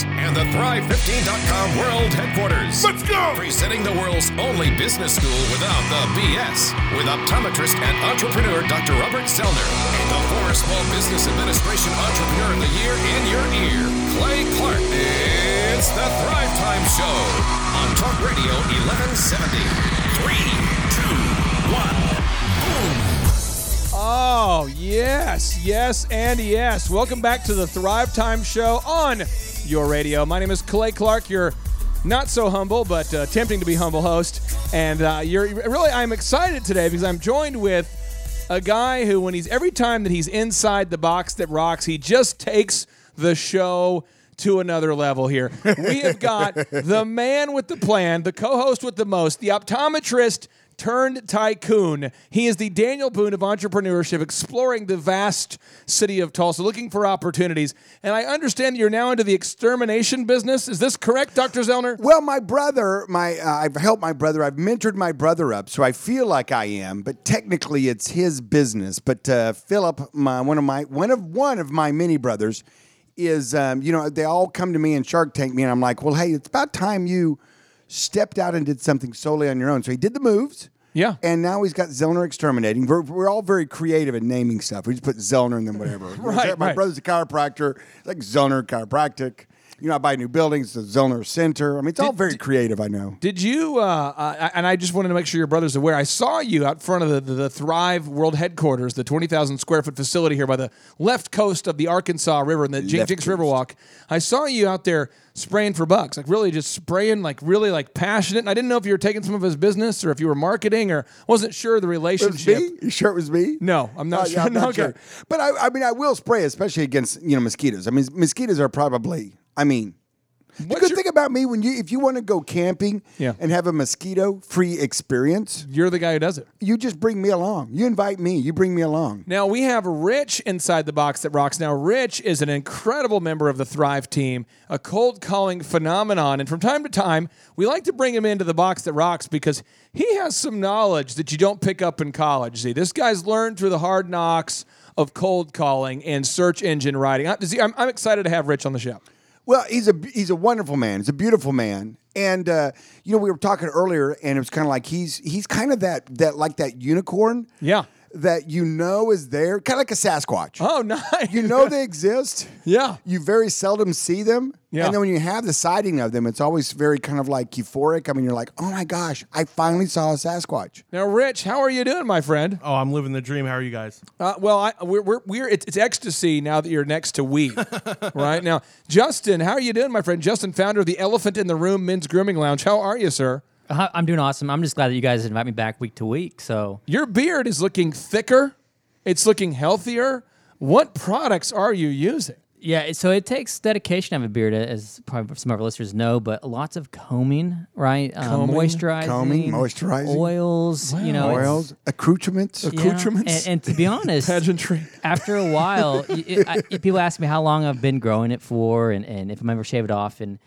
Sports and the Thrive15.com World Headquarters. Let's go! Presenting the world's only business school without the BS with optometrist and entrepreneur Dr. Robert Zoellner and the former Small Business Administration Entrepreneur of the Year in your ear, Clay Clark. It's the Thrive Time Show on Talk Radio 1170. Three, two, one, boom. Oh, yes, yes, and yes. Welcome back to the Thrive Time Show on your radio. My name is Clay Clark, your not so humble, but uh, tempting to be humble host. And uh, you're really, I'm excited today because I'm joined with a guy who, when he's every time that he's inside the box that rocks, he just takes the show to another level here. We have got the man with the plan, the co host with the most, the optometrist turned tycoon. He is the Daniel Boone of entrepreneurship, exploring the vast city of Tulsa, looking for opportunities. And I understand you're now into the extermination business. Is this correct, Dr. Zoellner? Well, my brother, my uh, I've helped my brother. I've mentored my brother up, so I feel like I am, but technically it's his business. But uh, Philip, my one of my one of one of my many brothers, is um, you know they all come to me and Shark Tank me, and I'm like, well, hey, it's about time you stepped out and did something solely on your own. So he did the moves. Yeah. And now he's got Zoellner Exterminating. We're, we're all very creative in naming stuff. We just put Zoellner and then whatever. Right, My right. brother's a chiropractor, like Zoellner Chiropractic. You know, I buy new buildings, the Zoellner Center. I mean, it's all very creative, I know. Did you, uh, uh, and I just wanted to make sure your brother's aware, I saw you out front of the, the, the Thrive World Headquarters, the 20,000 square foot facility here by the left coast of the Arkansas River and the Left Jenks coast. Riverwalk. I saw you out there spraying for bucks, like really just spraying, like really like passionate. And I didn't know if you were taking some of his business or if you were marketing or wasn't sure the It was relationship. me? You sure it was me? No, I'm not Oh, sure. yeah, I'm No, not okay. sure. But I, I mean, I will spray, especially against you know mosquitoes. I mean, mosquitoes are probably. I mean, the good your- thing about me when you if you want to go camping Yeah. and have a mosquito free experience, You're the guy who does it. you just bring me along. You invite me. You bring me along. Now we have Rich inside the box that rocks. Now Rich is an incredible member of the Thrive team, a cold calling phenomenon, and from time to time we like to bring him into the box that rocks because he has some knowledge that you don't pick up in college. See, this guy's learned through the hard knocks of cold calling and search engine writing. I- I'm, I'm excited to have Rich on the show. Well, he's a he's a wonderful man. He's a beautiful man, and uh, you know we were talking earlier, and it was kind of like he's he's kind of that that like that unicorn, Yeah. That you know is there, kind of like a Sasquatch. Oh, nice. You know they exist. Yeah. You very seldom see them. Yeah. And then when you have the sighting of them, it's always very kind of like euphoric. I mean, you're like, oh my gosh, I finally saw a Sasquatch. Now, Rich, how are you doing, my friend? Oh, I'm living the dream. How are you guys? Uh, well, I, we're, we're, we're it's, it's ecstasy now that you're next to we, right now. Justin, how are you doing, my friend? Justin, founder of the Elephant in the Room Men's Grooming Lounge. How are you, sir? Uh, I'm doing awesome. I'm just glad that you guys invite me back week to week. So Your beard is looking thicker. It's looking healthier. What products are you using? yeah, so it takes dedication to have a beard, as probably some of our listeners know, but lots of combing, right? Um, Combing, moisturizing, combing, moisturizing. oils. You know, Oils, accoutrements. yeah, accoutrements, And, and to be honest, Pageantry. after a while, it- I- people ask me how long I've been growing it for, and, and if I'm ever shave it off, and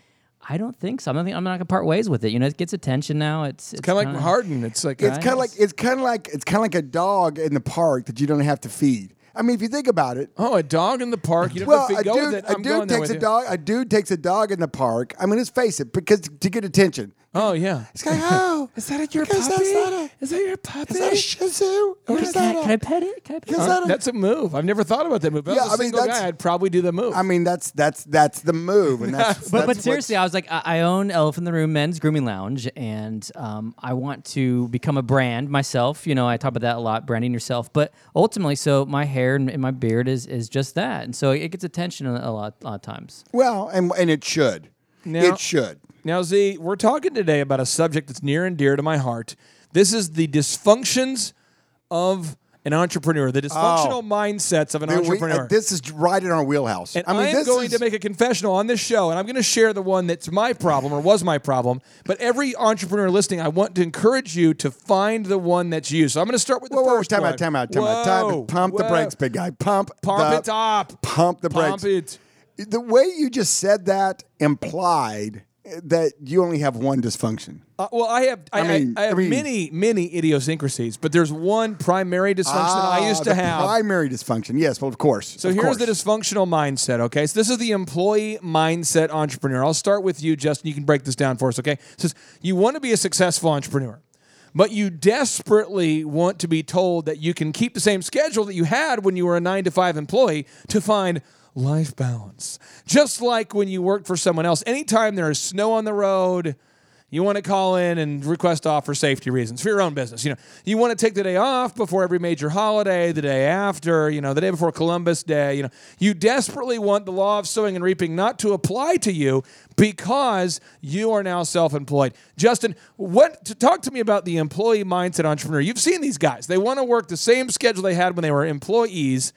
I don't think so. I don't think I'm not gonna part ways with it. You know, it gets attention now. It's, it's Kind of like kinda- Harden. It's like It's kind of like it's kind of like it's kind of like a dog in the park that you don't have to feed. I mean, if you think about it, oh, a dog in the park. You don't well, have a to go dude, with it. a I'm going dude takes with a you. dog. A dude takes a dog in the park. I mean, let's face it, because to get attention. Oh yeah. It's like, oh, Is that your puppy? That's not a, Is that your puppy? is that a Shih Tzu? Or is Can I, that can I a, pet it? Can I pet Is it? that a- That's a move. I've never thought about that move. If I Yeah, was a I mean, single that's- guy, I'd probably do the move. I mean, that's that's that's the move, and that's. But, that's but seriously, I was like, I, I own Elephant in the Room Men's Grooming Lounge, and um, I want to become a brand myself. You know, I talk about that a lot, branding yourself. But ultimately, so my hair and, and my beard is is just that, and so it gets attention a, a lot, a lot of times. well, and and it should, Now- it should. Now, Z, we're talking today about a subject that's near and dear to my heart. This is the dysfunctions of an entrepreneur, the dysfunctional mindsets of an Man, we- uh, entrepreneur. this is right in our wheelhouse. and I I, mean, am going is, to make a confessional on this show, and I'm going to share the one that's my problem or was my problem. But every entrepreneur listening, I want to encourage you to find the one that's you. So I'm going to start with the Whoa, whoa, first time one. out, time out, time out, time out. Pump the brakes, big guy. Pump, Pump the, it up. Pump the brakes. Pump it. The way you just said that implied that you only have one dysfunction. Uh, well, I have I, I, mean- I have I mean- many many idiosyncrasies, but there's one primary dysfunction that I used Ah, to the have. primary dysfunction. Yes, well, of course. So of here's the dysfunctional mindset, okay? So this is the employee mindset entrepreneur. I'll start with you, Justin. You can break this down for us, okay? It says you want to be a successful entrepreneur, but you desperately want to be told that you can keep the same schedule that you had when you were a nine to five employee to find life balance. Just like when you work for someone else, anytime there is snow on the road, you want to call in and request off for safety reasons for your own business. You know, you want to take the day off before every major holiday, the day after, you know, the day before Columbus Day. You know, you desperately want the law of sowing and reaping not to apply to you because you are now self-employed. Justin, what to talk to me about the employee mindset entrepreneur? You've seen these guys; they want to work the same schedule they had when they were employees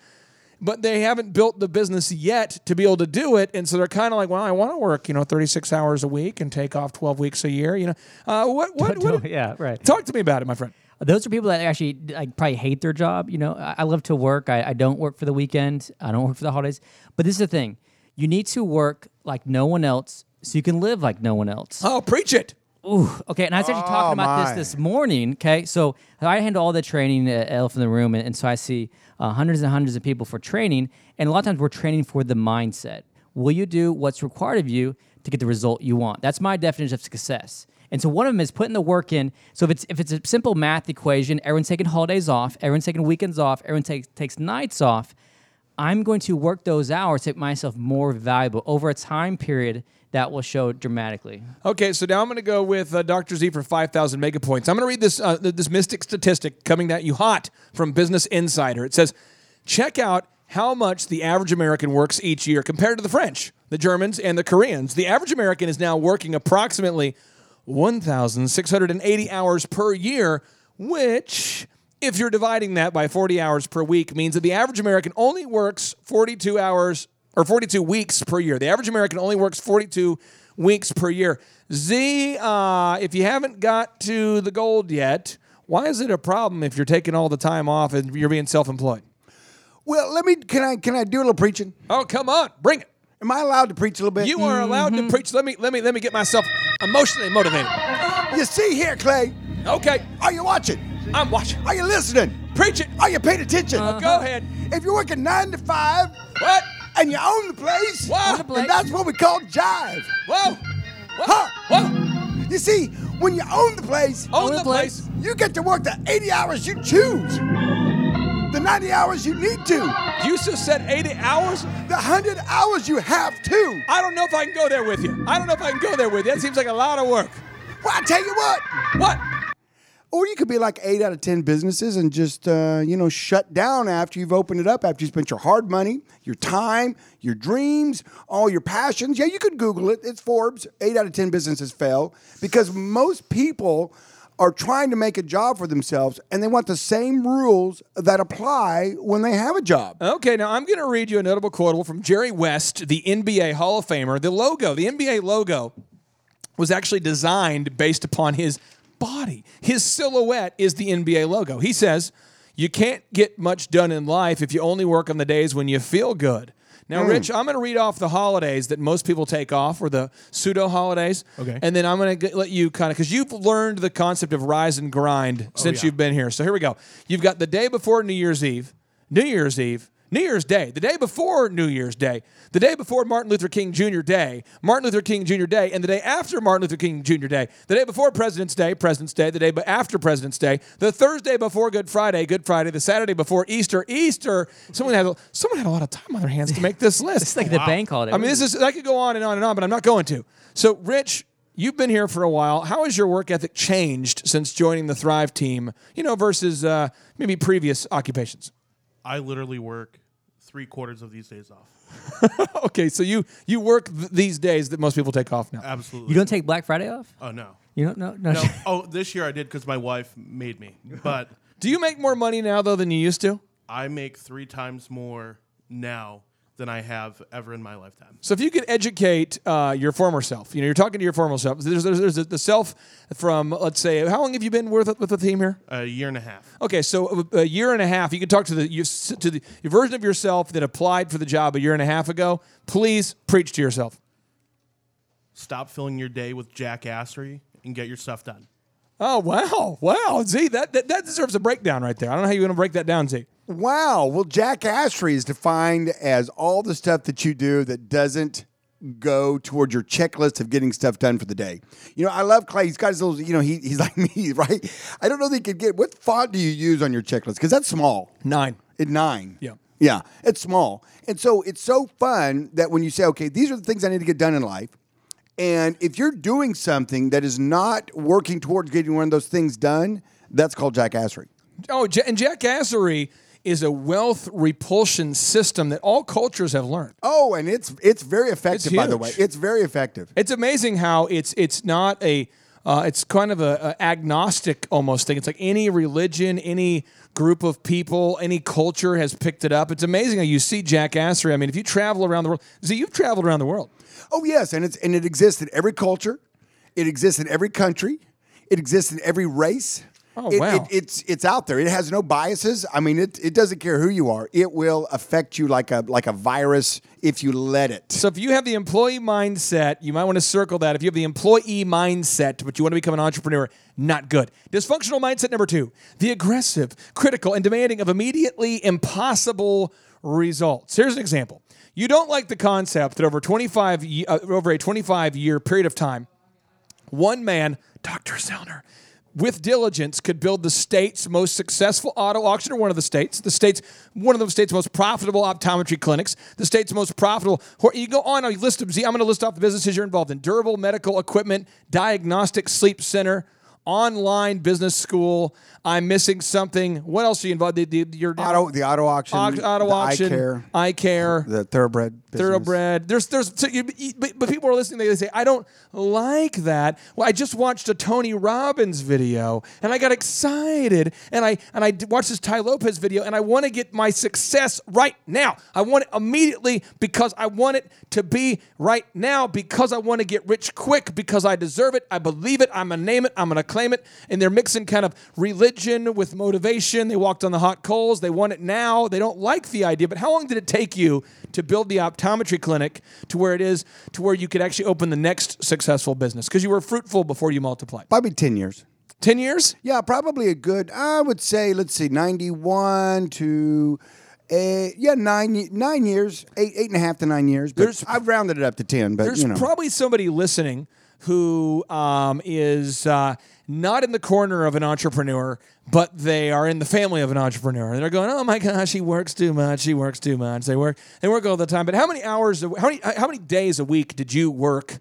but they haven't built the business yet to be able to do it, and so they're kind of like, well, I want to work, you know, 36 hours a week and take off 12 weeks a year. You know, uh, what, what, what? yeah, right. Talk to me about it, my friend. Those are people that actually like probably hate their job. You know, I, I love to work. I, I don't work for the weekend. I don't work for the holidays. But this is the thing: you need to work like no one else, so you can live like no one else. Oh, preach it. Ooh, okay. And I was actually talking about my. this this morning. Okay, so I handle all the training at Elephant in the Room, and, and so I see uh, hundreds and hundreds of people for training, and a lot of times we're training for the mindset. Will you do what's required of you to get the result you want? That's my definition of success. And so one of them is putting the work in. So if it's if it's a simple math equation, everyone's taking holidays off, everyone's taking weekends off, everyone takes takes nights off. I'm going to work those hours to make myself more valuable over a time period that will show dramatically. Okay, so now I'm going to go with uh, Dr. Z for 5,000 mega points. I'm going to read this uh, this mystic statistic coming at you hot from Business Insider. It says, check out how much the average American works each year compared to the French, the Germans, and the Koreans. The average American is now working approximately 1,680 hours per year, which, if you're dividing that by 40 hours per week, means that the average American only works 42 hours or 42 weeks per year. The average American only works 42 weeks per year. Z, uh, if you haven't got to the gold yet, why is it a problem if you're taking all the time off and you're being self-employed? Well, let me. Can I? Can I do a little preaching? Oh, come on, bring it. Am I allowed to preach a little bit? You are allowed to preach. Let me let me let me get myself emotionally motivated. You see here, Clay. Okay, Are you watching? I'm watching. Are you listening? Preach it. Are you paying attention? Uh-huh. Go ahead. If you're working nine to five What? and you own the place, Whoa. then that's what we call jive. Whoa. Whoa. Huh. Whoa. You see, when you own the place, Own the the place. you get to work the 80 hours you choose, the 90 hours you need to, You just said 80 hours. the 100 hours you have to. I don't know if I can go there with you. I don't know if I can go there with you. That seems like a lot of work. Well, I tell you what. What? Or you could be like eight out of 10 businesses and just, uh, you know, shut down after you've opened it up, after you spent your hard money, your time, your dreams, all your passions. Yeah, you could Google it. It's Forbes. Eight out of 10 businesses fail because most people are trying to make a job for themselves and they want the same rules that apply when they have a job. Okay, now I'm going to read you a notable quote from Jerry West, the NBA Hall of Famer. The logo, the NBA logo, was actually designed based upon his body. His silhouette is the NBA logo. He says, You can't get much done in life if you only work on the days when you feel good. Now, hmm. Rich, I'm going to read off the holidays that most people take off, or the pseudo holidays. Okay. And then I'm going to let you kind of, because you've learned the concept of rise and grind oh, since yeah. you've been here. So here we go. You've got the day before New Year's Eve, New Year's Eve, New Year's Day, the day before New Year's Day, the day before Martin Luther King Jr. Day, Martin Luther King Jr. Day, and the day after Martin Luther King Jr. Day, the day before President's Day, President's Day, the day be- after President's Day, the Thursday before Good Friday, Good Friday, the Saturday before Easter, Easter. Someone had a, someone had a lot of time on their hands to make this list. It's like the bank holiday. I mean, this is I could go on and on and on, but I'm not going to. So, Rich, you've been here for a while. How has your work ethic changed since joining the Thrive team? You know, versus uh, maybe previous occupations. I literally work three quarters of these days off. Okay, so you you work th- these days that most people take off now. Absolutely. you don't take Black Friday off? Oh no. You don't? No, no. No. oh, this year I did because my wife made me. But Do you make more money now though than you used to? I make three times more now than I have ever in my lifetime. So if you could educate uh, your former self, you know, you're talking to your former self. There's, there's, there's the self from let's say, how long have you been with with the team here? A year and a half. Okay, so a, year and a half. You could talk to the you, to the your version of yourself that applied for the job a year and a half ago. Please preach to yourself. stop filling your day with jackassery and get your stuff done. Oh wow, wow, Z, that, that that deserves a breakdown right there. I don't know how you're going to break that down, Z. Wow. Well, Jack jackassery is defined as all the stuff that you do that doesn't go towards your checklist of getting stuff done for the day. You know, I love Clay. He's got his little, you know, he, he's like me, right? I don't know that he could get, what font do you use on your checklist? Because that's small. Nine. At nine. Yeah. Yeah. It's small. And so it's so fun that when you say, okay, these are the things I need to get done in life. And if you're doing something that is not working towards getting one of those things done, that's called jackassery. Oh, ja- and jackassery is a wealth repulsion system that all cultures have learned. Oh, and it's it's very effective, by the way. It's very effective. It's amazing how it's it's not a uh, it's kind of a, a agnostic almost thing. It's like any religion, any group of people, any culture has picked it up. It's amazing how you see jackassery. I mean, if you travel around the world, see, you've traveled around the world. Oh yes, and it's and it exists in every culture. It exists in every country. It exists in every race. Oh, It- wow. it- it's it's out there. It has no biases. I mean, it it doesn't care who you are. It will affect you like a like a virus if you let it. So if you have the employee mindset, you might want to circle that. If you have the employee mindset, but you want to become an entrepreneur, not good. Dysfunctional mindset number two: the aggressive, critical, and demanding of immediately impossible results. Here's an example: you don't like the concept that over 25 uh, over a 25 year period of time, one man, Dr. Zoellner, with diligence could build the state's most successful auto auction or one of the states, the state's one of the state's most profitable optometry clinics, the state's most profitable. You go on, you list them. See, I'm going to list off the businesses you're involved in: durable medical equipment, diagnostic sleep center. Online business school. I'm missing something. What else are you involved? The, the, your Auto the auto auction, auto, auction, eye care, eye care, the thoroughbred, business. thoroughbred. There's, there's, so you, but, but people are listening. They say, I don't like that. Well, I just watched a Tony Robbins video, and I got excited, and I and I watched this Tai Lopez video, and I want to get my success right now. I want it immediately because I want it to be right now because I want to get rich quick because I deserve it. I believe it. I'm gonna name it. I'm gonna claim it. And they're mixing kind of religion with motivation. They walked on the hot coals. They want it now. They don't like the idea. But how long did it take you to build the optometry clinic to where it is to where you could actually open the next successful business? Because you were fruitful before you multiplied. Probably ten years. 10 years? Yeah, probably a good. I would say, let's see, ninety-one to. Uh, yeah, nine nine years, eight eight and a half to nine years. But There's- I've rounded it up to ten. But There's you know, probably somebody listening who um, is uh, not in the corner of an entrepreneur, but they are in the family of an entrepreneur, and they're going, "Oh my gosh, he works too much. He works too much. They work, they work all the time." But how many hours? How many? Uh, how many days a week did you work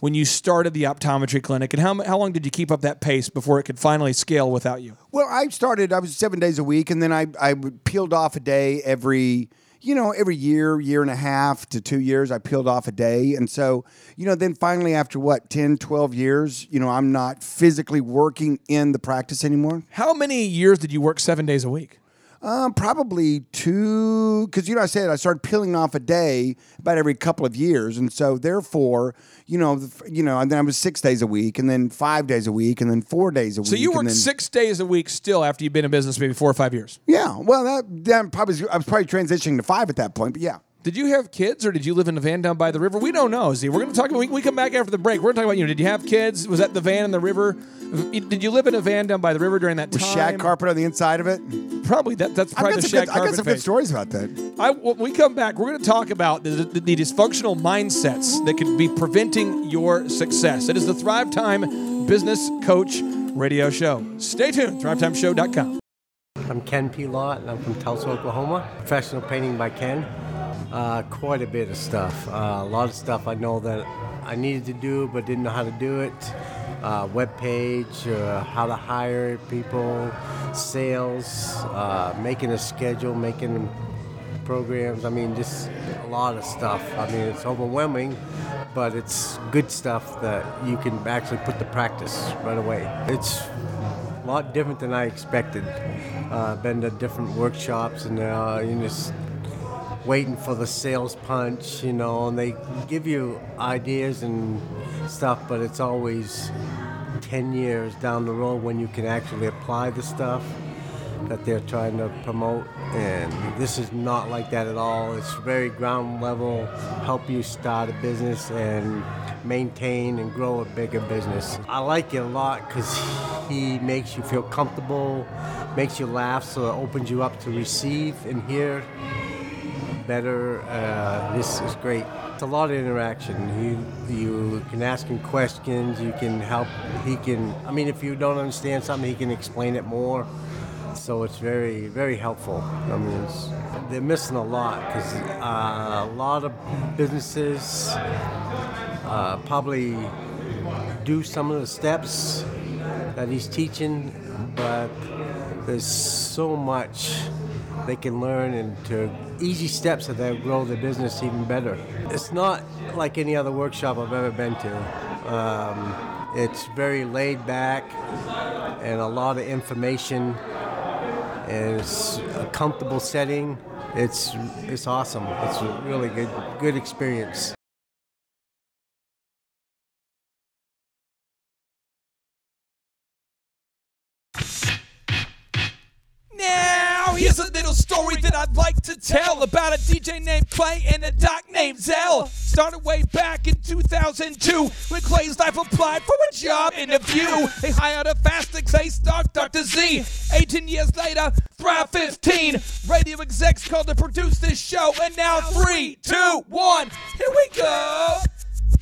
when you started the optometry clinic, and how how long did you keep up that pace before it could finally scale without you? Well, I started. I was seven days a week, and then I I peeled off a day every. You know, every year, year and a half to two years, I peeled off a day. And so, you know, then finally, after what, 10, 12 years, you know, I'm not physically working in the practice anymore. How many years did you work seven days a week? Um, probably two, because you know I said I started peeling off a day about every couple of years, and so therefore, you know, the, you know, and then I was six days a week, and then five days a week, and then four days a week. So you worked then, six days a week still after you've been in business maybe four or five years. Yeah, well, that, that probably I was probably transitioning to five at that point, but yeah. Did you have kids or did you live in a van down by the river? We don't know. See, we're going to talk. We, we come back after the break. We're going to talk about you. Know, did you have kids? Was that the van in the river? Did you live in a van down by the river during that With time? shag carpet on the inside of it. Probably that. That's probably the some shag good, I got carpet some good stories about that. I, when we come back, we're going to talk about the, the, the dysfunctional mindsets that could be preventing your success. It is the Thrive Time Business Coach Radio Show. Stay tuned. ThriveTimeShow.com. I'm Ken P. Lott, and I'm from Tulsa, Oklahoma. Professional painting by Ken. Uh, quite a bit of stuff. Uh, a lot of stuff I know that I needed to do but didn't know how to do it. Uh, web page, uh, how to hire people, sales, uh, making a schedule, making programs. I mean, just a lot of stuff. I mean, it's overwhelming, but it's good stuff that you can actually put to practice right away. It's a lot different than I expected. Uh, been to different workshops and uh, you just waiting for the sales punch, you know, and they give you ideas and stuff, but it's always 10 years down the road when you can actually apply the stuff. that they're trying to promote. And this is not like that at all. It's very ground level, help you start a business and maintain and grow a bigger business. I like it a lot because he makes you feel comfortable, makes you laugh, so it opens you up to receive and hear better. Uh, this is great. It's a lot of interaction. You you can ask him questions. You can help. He can. I mean, if you don't understand something, he can explain it more. So it's very very helpful. I mean, they're missing a lot because uh, a lot of businesses uh, probably do some of the steps that he's teaching, but there's so much they can learn and to easy steps that they'll grow their business even better. It's not like any other workshop I've ever been to. Um, it's very laid back and a lot of information and it's a comfortable setting. It's it's awesome. It's a really good good experience. Little story that I'd like to tell about a DJ named Clay and a doc named Zell. Started way back in 2002 when Clay's life applied for a job interview. They hired a fast Clay star, Dr. Z. 18 years later, Thrive 15. Radio execs called to produce this show, and now three, two, one, here we go.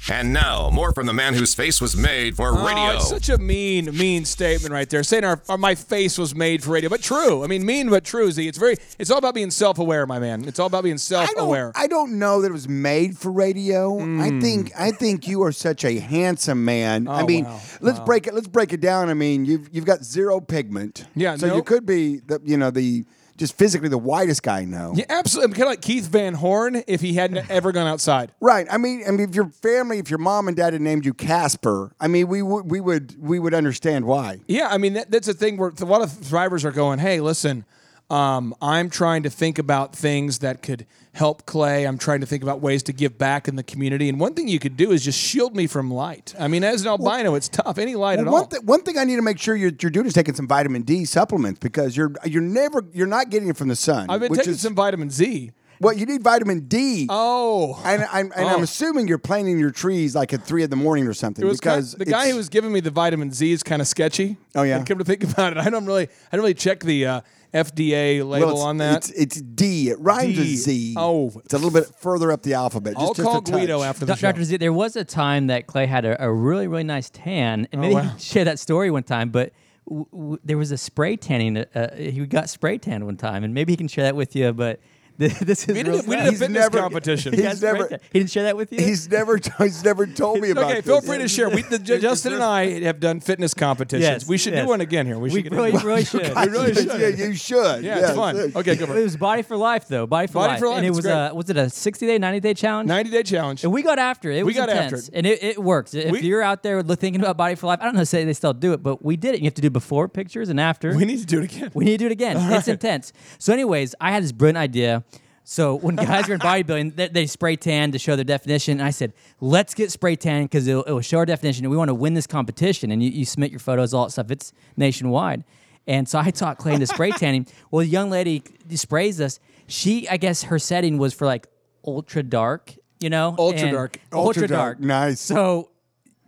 And now, more from the man whose face was made for radio. Oh, it's such a mean, mean statement right there. Saying our, our, my face was made for radio, but true. I mean, mean but true. Z. It's very. It's all about being self-aware, my man. It's all about being self-aware. don't, I don't know that it was made for radio. I think I think you are such a handsome man. I Hmm. Oh, mean, wow. let's Wow. break it. Let's break it down. I mean, you've you've got zero pigment. Yeah, So you could be the you know the just physically the whitest guy I know. Yeah, absolutely. Kind of like Keith Van Horn if he hadn't ever gone outside. Right. I mean, I mean, if your family, if your mom and dad had named you Casper, I mean, we would we would we would understand why. Yeah, I mean that, that's a thing where a lot of drivers are going, "Hey, listen, um, I'm trying to think about things that could help Clay. I'm trying to think about ways to give back in the community. And one thing you could do is just shield me from light. I mean, as an albino, it's tough. Any light at Well, all. one, th- one thing I need to make sure you're, you're doing is taking some vitamin D supplements because you're you're never you're not getting it from the sun. I've been which taking is, some vitamin Z. Well, you need vitamin D. Oh, And, I'm, and I'm Oh. assuming you're planting your trees like at three in the morning or something. Was kind- because the guy who was giving me the vitamin Z is kind of sketchy. Oh, yeah? And come to think about it, I don't really, I don't really check the uh, FDA well, label it's, on that. It's, it's D. It rhymes with D. Z. Oh. it's a little bit further up the alphabet. Just, I'll just call a touch. Guido after the show. Dr. Z, there was a time that Clay had a, a really, really nice tan, and Oh, maybe wow. he can share that story one time. But w- w- there was a spray tanning. Uh, he got spray tanned one time, and maybe he can share that with you. But th- this is We did, a- we did a He's fitness never- competition. He he's spray never- tan- He didn't share that with you. He's never he's never told me about it. Okay, feel free to share. We, the, Justin and I have done fitness competitions. Yes, we should yes. do one again here. We, we should really, get really should. We really should. yeah, you should. Yeah, Yes. it's fun. Okay, go for It it. was Body for Life, though. Body for Body Life. for Life, And it was great. a was it a 60 day, 90 day challenge? 90 day challenge. And we got after it. It We was got intense, after it. and it, it works. If We- you're out there thinking about Body for Life, I don't know say they still do it, but we did it. You have to do before pictures and after. We need to do it again. We need to do it again. it's intense. So, anyways, I had this brilliant idea. So when guys are in bodybuilding, they, they spray tan to show their definition. And I said, let's get spray tan because it'll, it'll show our definition, and we want to win this competition. And you, you submit your photos, all that stuff. It's nationwide. And so I taught Clay into spray tanning. Well, the young lady sprays us. She, I guess, her setting was for like ultra dark. You know, Ultra And- dark. ultra, Ultra dark. dark. Nice. So.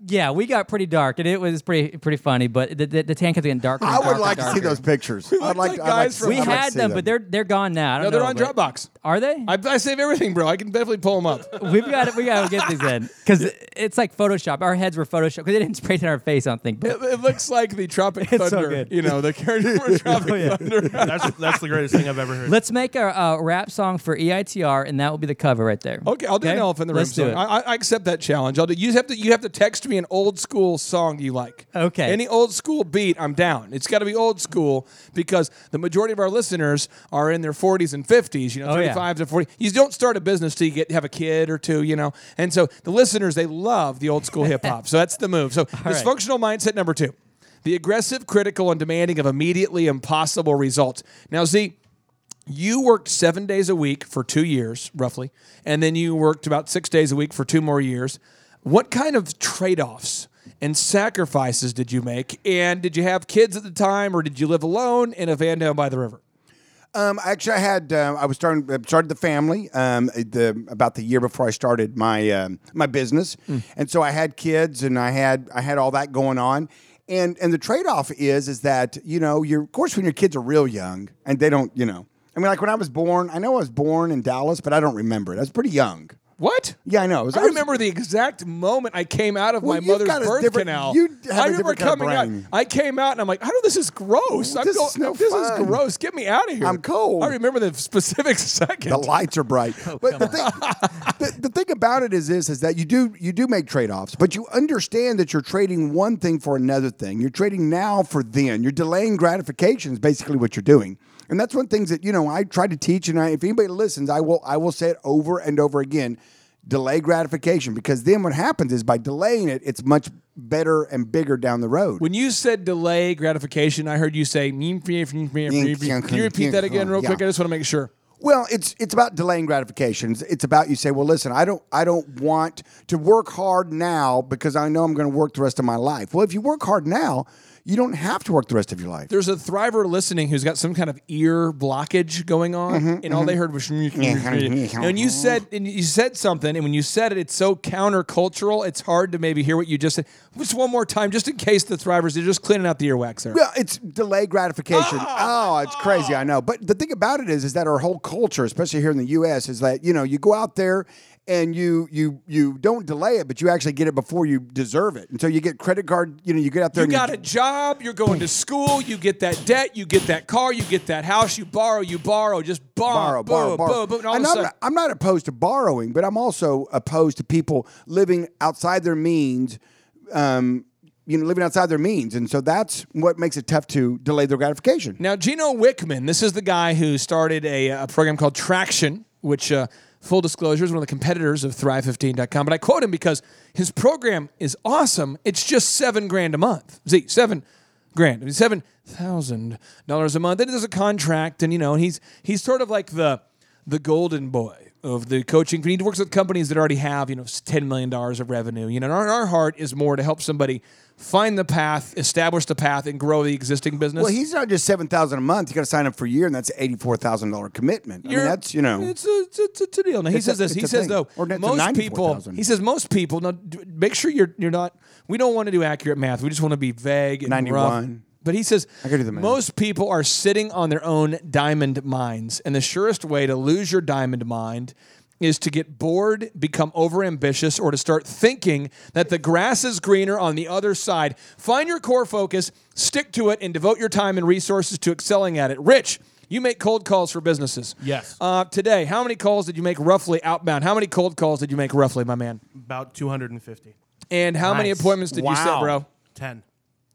Yeah, we got pretty dark, and it was pretty pretty funny. But the, the, the tan kept getting darker. and I would darker like and to see those pictures. I'd like, like to, I'd like to from- We I'd had see them, but they're they're gone now. I don't No, they're on Dropbox. Are they? I, I save everything, bro. I can definitely pull them up. We've got we got to get these in because it's like Photoshop. Our heads were Photoshop because they didn't spray tan our face. I don't think. It, But it looks like the Tropic It's so Thunder. good. You know, the character from Tropic oh, Thunder. That's that's the greatest thing I've ever heard. let's make a, a rap song for EITR, and that will be the cover right there. Okay, I'll do an elephant in the room Let's do song. it. I, I- I accept that challenge. I'll do. You have to. You have to text me an old school song you like. Okay. Any old school beat, I'm down. It's got to be old school because the majority of our listeners are in their 40s and 50s. You know, Oh, yeah. 35 to 40. You don't start a business till you get have a kid or two. You know, and so the listeners they love the old school hip hop. So that's the move. So right. dysfunctional mindset number two. The aggressive, critical, and demanding of immediately impossible results. Now, Z, you worked seven days a week for two years, roughly, and then you worked about six days a week for two more years. What kind of trade offs and sacrifices did you make? And did you have kids at the time, or did you live alone in a van down by the river? Um, actually, I had uh, I was starting uh, started the family um, the about the year before I started my um, my business, and so I had kids and I had I had all that going on. And and the trade off is is that you know you're of course when your kids are real young and they don't you know I mean like when I was born I know I was born in Dallas but I don't remember it I was pretty young. What? Yeah, I know. Was- I I was- remember the exact moment I came out of Well, my you've mother's got a birth canal. you have I a remember different kind of coming out. I came out and I'm like, I know this is gross. I'm This go- is no this fun. is gross. Get me out of here. I'm cold. I remember the specific second. The lights are bright. Oh, but the thing, the, the thing about it is this: is that you do you do make trade offs, but you understand that you're trading one thing for another thing. You're trading now for then. You're delaying gratification is basically what you're doing, and that's one of the things that you know I try to teach. And I, if anybody listens, I will I will say it over and over again. Delay gratification because then what happens is by delaying it, it's much better and bigger down the road. when you said delay gratification, I heard you say. Can you repeat that again, real quick? I just want to make sure. Well, it's it's about delaying gratifications. It's about you say, well, listen, I don't I don't want to work hard now because I know I'm going to work the rest of my life. Well, if you work hard now, you don't have to work the rest of your life. There's a thriver listening who's got some kind of ear blockage going on, Mm-hmm, and all they heard was. and when you said and you said something, and when you said it, it's so countercultural. It's hard to maybe hear what you just said. Just one more time, just in case the thrivers are just cleaning out the earwax there. Well, it's delayed gratification. Oh, it's crazy. I know. But the thing about it is, is that our whole culture, especially here in the U.S., is that you know you go out there and you you you don't delay it, but you actually get it before you deserve it. And so you get credit card. You know, you get out there. You got a job, you're going to school, you get that debt, you get that car, you get that house, you borrow, you borrow, just borrow, borrow, borrow, borrow. And And I'm, not, I'm not opposed to borrowing, but I'm also opposed to people living outside their means. Um, you know, living outside their means, and so that's what makes it tough to delay their gratification. Now, Gino Wickman, this is the guy who started a, a program called Traction, which, uh, full disclosure, is one of the competitors of Thrive15.com. But I quote him because his program is awesome. It's just seven grand a month. See, seven grand. I mean, seven thousand dollars a month. Then there's a contract, and you know, he's he's sort of like the the golden boy of the coaching. He works with companies that already have, you know, $10 million of revenue. You know, our, our heart is more to help somebody find the path, establish the path, and grow the existing business. Well, he's not just seven thousand a month. You got to sign up for a year, and that's eighty four thousand dollar commitment. I mean, that's you know, it's a, it's a, it's a- it's a deal. Now he says a- this. He says thing. though, most people. 94,000. He says most people. Now, make sure you're you're not. We don't want to do accurate math. We just want to be vague and rough. 91. But he says I do the math. most people are sitting on their own diamond mines, and the surest way to lose your diamond mine is to get bored, become overambitious, or to start thinking that the grass is greener on the other side. Find your core focus, stick to it, and devote your time and resources to excelling at it. Rich, you make cold calls for businesses. Yes. Uh, today, how many calls did you make roughly outbound? How many cold calls did you make roughly, my man? About 250. And how many appointments did you set, bro? 10.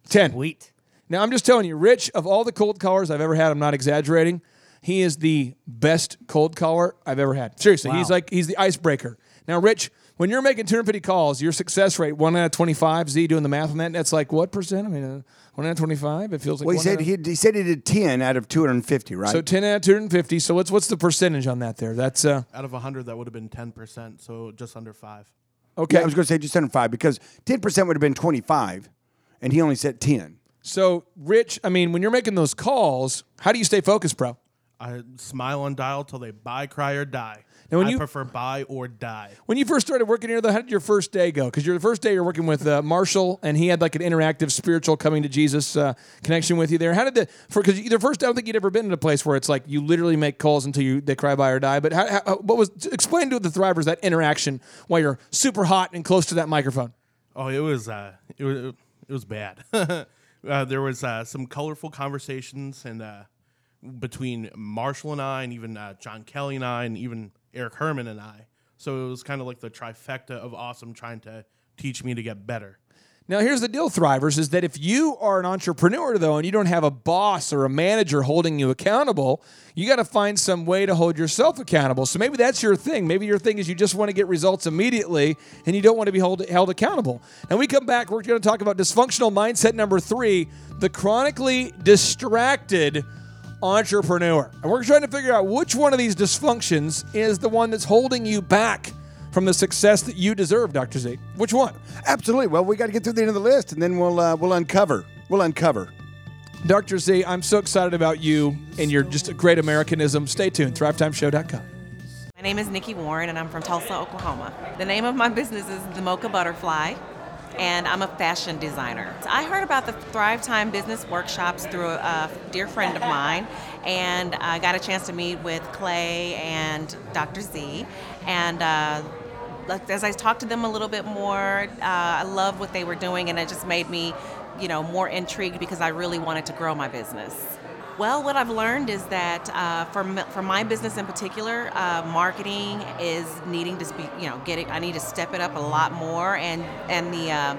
10. Sweet. Now, I'm just telling you, Rich, of all the cold callers I've ever had, I'm not exaggerating, he is the best cold caller I've ever had. Seriously, he's like, he's the icebreaker. Now, Rich, when you're making 250 calls, your success rate, 1 out of 25, Z doing the math on that, that's like what percent? I mean, uh, 1 out of 25? It feels like well, he one said out of- he, he said he did ten out of two hundred and fifty, right? So 10 out of 250. So what's, what's the percentage on that there? That's, uh, Out of 100, that would have been 10%, so just under 5. okay. yeah, I was going to say just under five because ten percent would have been twenty five, and he only said ten. So, Rich, I mean, when you're making those calls, how do you stay focused, bro? I smile on dial till they buy, cry, or die. Now, when I you- prefer buy or die. When you first started working here, though, how did your first day go? Because your first day you're working with uh, Marshall, and he had like an interactive spiritual coming to Jesus uh, connection with you there. How did the for because the first I don't think you'd ever been in a place where it's like you literally make calls until you they cry buy, or die. But how, how, what was explain to the Thrivers that interaction while you're super hot and close to that microphone? Oh, it was uh, it was it was bad. uh, there was uh, some colorful conversations and uh, between Marshall and I, and even uh, John Kelly and I, and even Eric Herman and I. So it was kind of like the trifecta of awesome, trying to teach me to get better. Now, here's the deal, Thrivers, is that if you are an entrepreneur, though, and you don't have a boss or a manager holding you accountable, you got to find some way to hold yourself accountable. So maybe that's your thing. Maybe your thing is you just want to get results immediately and you don't want to be hold, held accountable. And we come back, we're going to talk about dysfunctional mindset number three the chronically distracted entrepreneur. And we're trying to figure out which one of these dysfunctions is the one that's holding you back from the success that you deserve, Dr. Z. Which one? Absolutely. Well, we got to get through the end of the list, and then we'll uh, we'll uncover. We'll uncover. Dr. Z, I'm so excited about you and your just great Americanism. Stay tuned. ThriveTimeShow.com. My name is Nikki Warren, and I'm from Tulsa, Oklahoma. The name of my business is The Mocha Butterfly, and I'm a fashion designer. I heard about the Thrive Time business workshops through a dear friend of mine, and I got a chance to meet with Clay and Dr. Z. And uh, like, as I talked to them a little bit more, uh, I love what they were doing, and it just made me, you know, more intrigued because I really wanted to grow my business. Well, what I've learned is that uh, for for my business in particular, uh, marketing is needing to be, you know, getting. I need to step it up a lot more, and and the uh,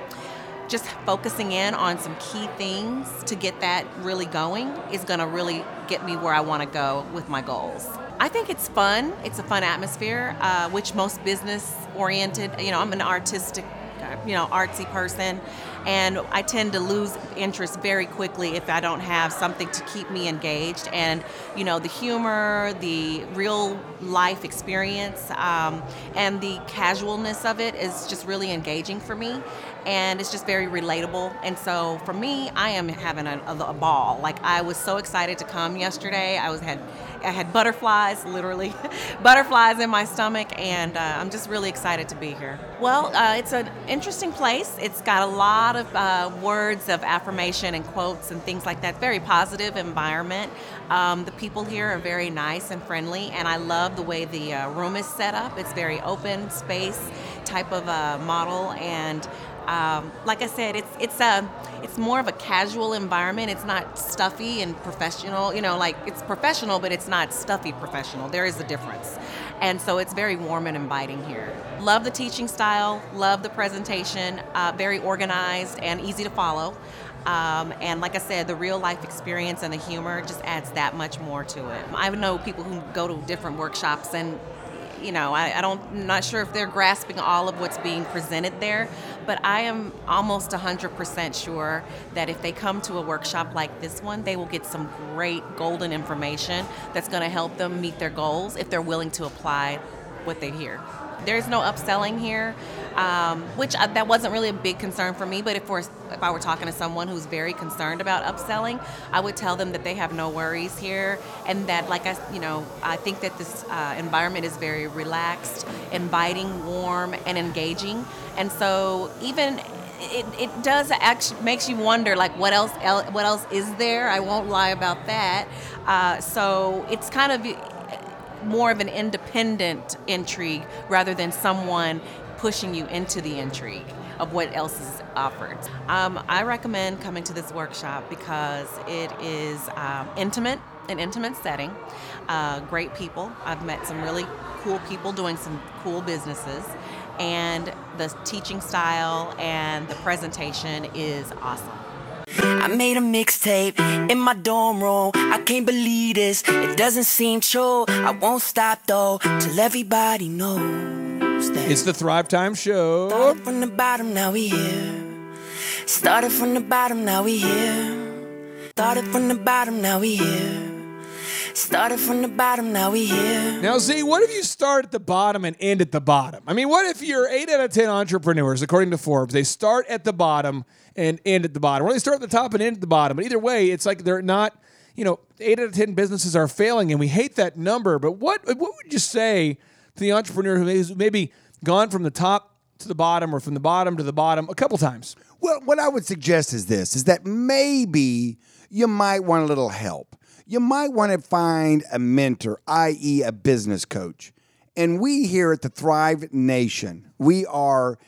just focusing in on some key things to get that really going is going to really get me where I want to go with my goals. I think it's fun. It's a fun atmosphere, uh, which most business oriented. You know, I'm an artistic, uh, you know, artsy person, and I tend to lose interest very quickly if I don't have something to keep me engaged. And you know, the humor, the real life experience, um, and the casualness of it is just really engaging for me. And it's just very relatable. And so for me, I am having a, a, a ball. Like I was so excited to come yesterday. I was had I had butterflies, literally, butterflies in my stomach, and uh, I'm just really excited to be here. Well, uh, it's an interesting place. It's got a lot of uh, words of affirmation and quotes and things like that. Very positive environment. Um, the people here are very nice and friendly, and I love the way the uh, room is set up. It's very open space type of uh, model, and um, like I said, it's it's a it's more of a casual environment. It's not stuffy and professional. You know, like it's professional, but it's not stuffy professional. There is a difference, and so it's very warm and inviting here. Love the teaching style. Love the presentation. Uh, very organized and easy to follow. Um, and like I said, the real life experience and the humor just adds that much more to it. I know people who go to different workshops and you know, I, I don't, I'm not sure if they're grasping all of what's being presented there, but I am almost 100% sure that if they come to a workshop like this one, they will get some great golden information that's going to help them meet their goals if they're willing to apply what they hear. There's no upselling here, um, which I, that wasn't really a big concern for me. But if if I were talking to someone who's very concerned about upselling, I would tell them that they have no worries here, and that like I, you know, I think that this uh, environment is very relaxed, inviting, warm, and engaging. And so even it, it does actually makes you wonder like what else what else is there i won't lie about that uh, so it's kind of more of an independent intrigue rather than someone pushing you into the intrigue of what else is offered. Um, I recommend coming to this workshop because it is um, intimate, an intimate setting, uh, great people. I've met some really cool people doing some cool businesses, and the teaching style and the presentation is awesome. I made a mixtape in my dorm room. I can't believe this. It doesn't seem true. I won't stop though till everybody knows that. It's the Thrive Time Show. Started from the bottom, now we here. Started from the bottom, now we here. Started from the bottom, now we here. Started from the bottom, now we here. Now, Z, what if you start at the bottom and end at the bottom? I mean, what if you're eight out of 10 entrepreneurs, according to Forbes, they start at the bottom and end at the bottom, or they start at the top and end at the bottom? But either way, it's like they're not, you know, eight out of 10 businesses are failing, and we hate that number. But what, what would you say to the entrepreneur who has maybe gone from the top to the bottom or from the bottom to the bottom a couple times? Well, what I would suggest is this: is that maybe you might want a little help. You might want to find a mentor, i.e., a business coach. And we here at the Thrive Nation, we are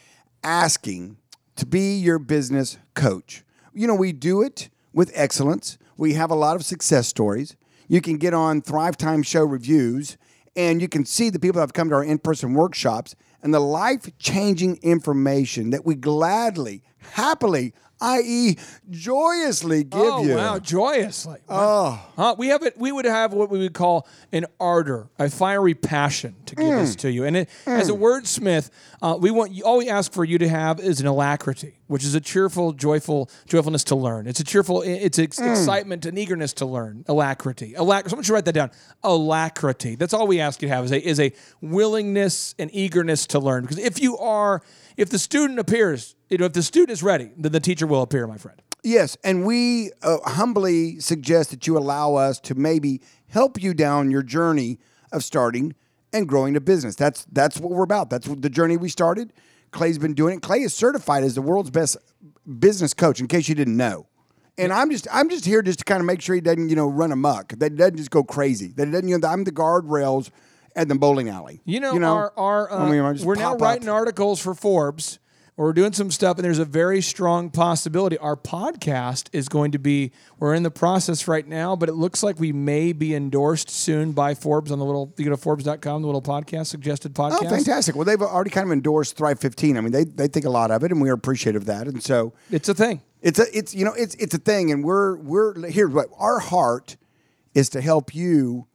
asking to be your business coach. You know, we do it with excellence. We have a lot of success stories. You can get on Thrive Time Show reviews and you can see the people that have come to our in person workshops and the life changing information that we gladly, happily, i.e., joyously give you. oh, you. wow, joyously. Oh. Huh? We have it. We would have what we would call an ardor, a fiery passion to give Mm. this to you. And it, as a wordsmith, uh, we want all we ask for you to have is an alacrity, which is a cheerful, joyful, joyfulness to learn. It's a cheerful. It's ex- Mm. excitement and eagerness to learn. Alacrity. Alac- Someone should write that down. Alacrity. That's all we ask you to have is a is a willingness and eagerness to learn because if you are, if the student appears, you know, if the student is ready, then the teacher will appear, my friend. Yes, and we uh, humbly suggest that you allow us to maybe help you down your journey of starting and growing a business. That's that's what we're about. That's what the journey we started. Clay's been doing it. Clay is certified as the world's best business coach. In case you didn't know, and I'm just I'm just here just to kind of make sure he doesn't you know run amok. That doesn't just go crazy. That doesn't you know I'm the guardrails at the bowling alley. You know, our, our uh, I mean, we're now up. writing articles for Forbes. We're doing some stuff, and there's a very strong possibility. Our podcast is going to be. We're in the process right now, but it looks like we may be endorsed soon by Forbes on the little. You go to Forbes.com, the little podcast suggested podcast. Oh, fantastic! Well, they've already kind of endorsed Thrive 15. I mean, they they think a lot of it, and we are appreciative of that. And so It's a thing. It's a it's you know it's it's a thing, and we're we're here's what our heart is to help you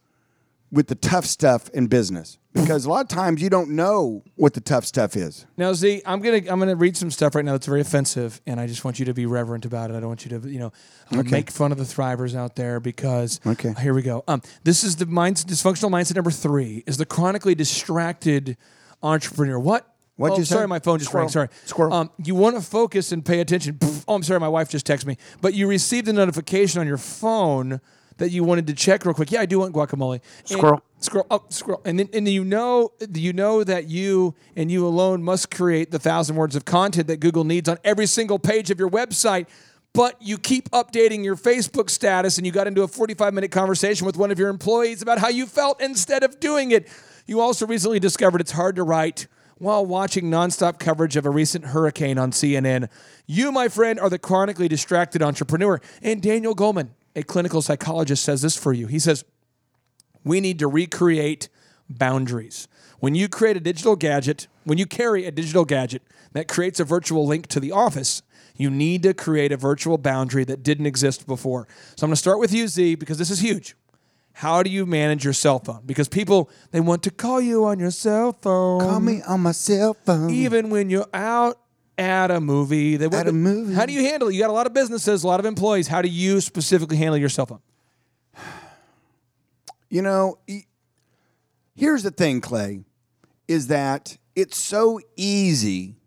with the tough stuff in business because a lot of times you don't know what the tough stuff is. Now, Z, I'm gonna I'm gonna read some stuff right now that's very offensive, and I just want you to be reverent about it. I don't want you to you know uh, make fun of the thrivers out there because Okay. here we go. Um, this is the minds dysfunctional mindset number three is the chronically distracted entrepreneur. What? What'd oh, you say? sorry, my phone just rang. Sorry, Squirrel. Um, you want to focus and pay attention. Oh, I'm sorry, my wife just texted me. But you received a notification on your phone that you wanted to check real quick. Yeah, I do want guacamole. And- Squirrel. Scroll up, scroll, and then and you know you know that you and you alone must create the thousand words of content that Google needs on every single page of your website. But you keep updating your Facebook status, and you got into a 45 minute conversation with one of your employees about how you felt instead of doing it. You also recently discovered it's hard to write while watching nonstop coverage of a recent hurricane on CNN. You, my friend, are the chronically distracted entrepreneur. And Daniel Goleman, a clinical psychologist, says this for you. He says, we need to recreate boundaries. When you create a digital gadget, when you carry a digital gadget that creates a virtual link to the office, you need to create a virtual boundary that didn't exist before. So I'm going to start with you, Z, because this is huge. How do you manage your cell phone? Because people they want to call you on your cell phone. Call me on my cell phone. even when you're out at a movie. They At a movie. How do you handle it? You got a lot of businesses, a lot of employees. How do you specifically handle your cell phone? You know, here's the thing, Clay, is that it's so easy.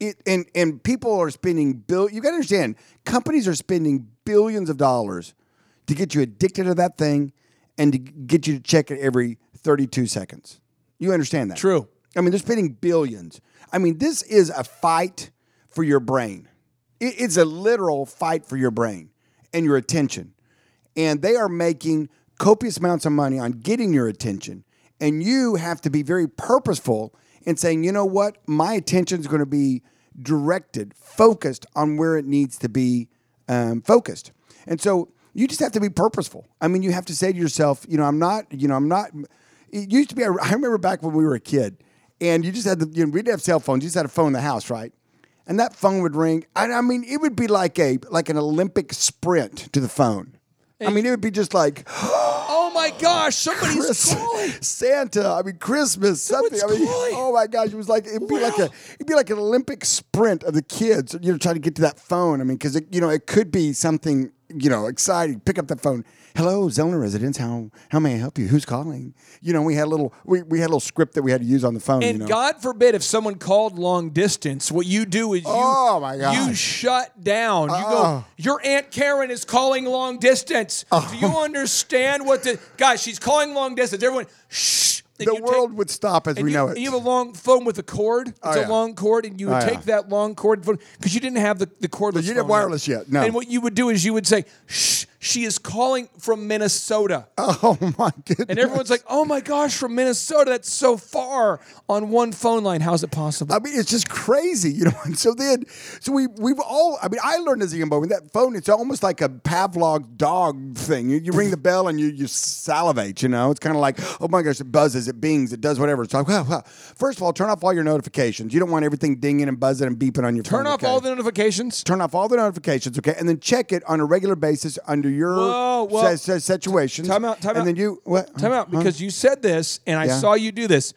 It and and people are spending bill. You got to understand, companies are spending billions of dollars to get you addicted to that thing and to get you to check it every 32 seconds. You understand that? True. I mean, they're spending billions. I mean, this is a fight for your brain. It's a literal fight for your brain and your attention. And they are making copious amounts of money on getting your attention. And you have to be very purposeful in saying, you know what? My attention is going to be directed, focused on where it needs to be um, focused. And so you just have to be purposeful. I mean, you have to say to yourself, you know, I'm not, you know, I'm not. It used to be. I remember back when we were a kid, and you just had the. You know, we didn't have cell phones. You just had a phone in the house, right? And that phone would ring. And I mean, it would be like a like an Olympic sprint to the phone. I mean, it would be just like Oh my gosh, somebody's Chris- calling. Santa. I mean, Christmas. Something. I mean, calling. oh my gosh, it was like it'd be like a it'd be like an Olympic sprint of the kids. You know, trying to get to that phone. I mean, because you know, it could be something you know exciting. Pick up the phone. Hello, Zoellner residence. How how may I help you? Who's calling? You know, we had a little we, we had a little script that we had to use on the phone. And you know? God forbid if someone called long distance, what you do is you Oh, my gosh. you shut down. You go, Oh. your Aunt Karen is calling long distance. Do you oh. understand what the guys, she's calling long distance. Everyone shh. The you take- world would stop as we you, know it. You have a long phone with a cord. It's Oh, a long cord, and you would Oh, yeah. take that long cord because you didn't have the, the cordless. You didn't have wireless yet, no. And what you would do is you would say, "Shh, she is calling from Minnesota." oh my goodness! And everyone's like, "Oh my gosh, from Minnesota, that's so far on one phone line. How's it possible?" I mean, it's just crazy, you know. And so then, so we we've all. I mean, I learned as a young boy with that phone. It's almost like a Pavlov dog thing. You, you ring the bell and you you salivate. You know, it's kind of like, oh my gosh, it buzzes, it bings, it does whatever. It's like, well, well. First of all, turn off all your notifications. You don't want everything dinging and buzzing and beeping on your phone. Turn off okay? all the notifications. Turn off all the notifications, okay, and then check it on a regular basis under your Whoa, whoa. si- situations. Time out, time and out. then you what? Time out Huh? because you said this, and I Yeah. saw you do this.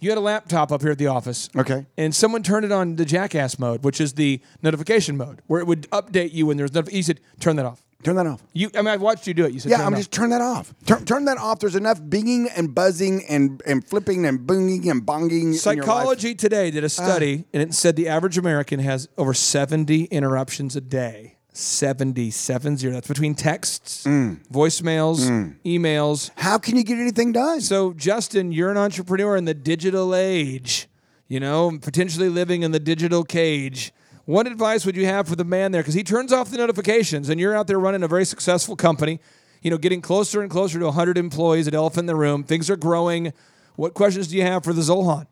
You had a laptop up here at the office. Okay. And someone turned it on the jackass mode, which is the notification mode, where it would update you when there's notification. You said, turn that off. Turn that off. You, I mean, I've watched you do it. You said, Yeah, turn I'm off. just turn that off. Turn, turn that off. There's enough binging and buzzing and, and flipping and boonging and bonging. in your life. Psychology Today did a ah. study, and it said the average American has over 70 interruptions a day. 70, 70. That's between texts, Mm. voicemails, emails. How can you get anything done? So, Justin, you're an entrepreneur in the digital age, you know, potentially living in the digital cage. What advice would you have for the man there? Because he turns off the notifications, and you're out there running a very successful company, you know, getting closer and closer to 100 employees at Elephant in the Room. Things are growing. What questions do you have for the Zolhan?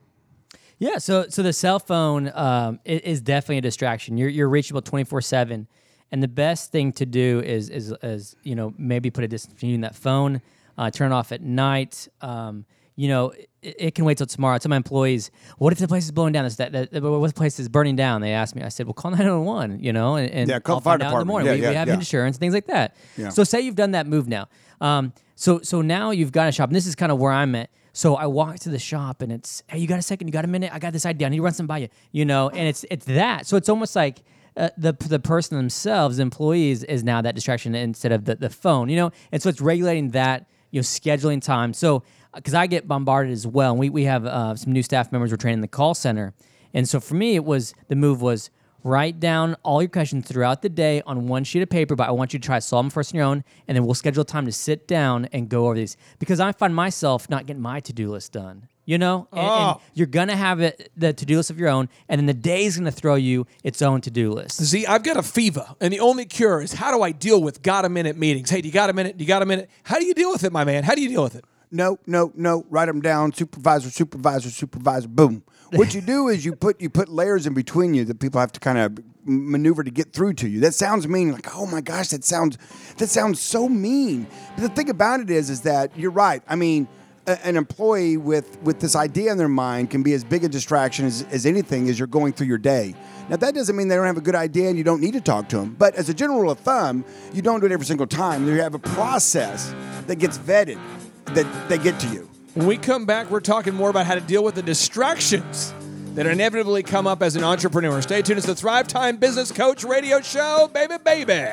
Yeah, so so the cell phone um, is, definitely a distraction. You're you're reachable twenty four seven, and the best thing to do is is is you know maybe put a distance between that phone, uh, turn it off at night. Um, you know, it, it can wait till tomorrow. I tell my employees, what if the place is blowing down? This, that, that, what if the place is burning down? They ask me. I said, well, call nine one one. You know, and, and Yeah, call I'll the fire out in the morning. Yeah, we, yeah, we have insurance, things like that. Yeah. So say you've done that move now. Um, so so now you've got a shop, and this is kind of where I'm at. So I walk to the shop, and it's, hey, you got a second? You got a minute? I got this idea. I need to run something by you. You know, and it's it's that. So it's almost like. Uh, the the person themselves, employees, is now that distraction instead of the, the phone, you know, and so it's regulating that, you know, scheduling time. So, because I get bombarded as well, and we we have uh, some new staff members we're training in the call center, and so for me, it was the move was write down all your questions throughout the day on one sheet of paper, but I want you to try to solve them first on your own, and then we'll schedule time to sit down and go over these. Because I find myself not getting my to do list done. You know, and, and Oh. you're gonna have it the to do list of your own, and then the day's gonna throw you its own to do list. See, I've got a fever, and the only cure is how do I deal with got a minute meetings? Hey, do you got a minute? Do you got a minute? How do you deal with it, my man? How do you deal with it? No, no, no. Write them down. Supervisor, supervisor, supervisor. Boom. What you do is you put you put layers in between you that people have to kind of maneuver to get through to you. That sounds mean. Like, oh my gosh, that sounds that sounds so mean. But the thing about it is, is that you're right. I mean, a, an employee with with this idea in their mind can be as big a distraction as, as anything as you're going through your day. Now that doesn't mean they don't have a good idea and you don't need to talk to them. But as a general rule of thumb, you don't do it every single time. You have a process that gets vetted that they get to you. When we come back, we're talking more about how to deal with the distractions that inevitably come up as an entrepreneur. Stay tuned. It's the Thrive Time Business Coach Radio Show, baby, baby.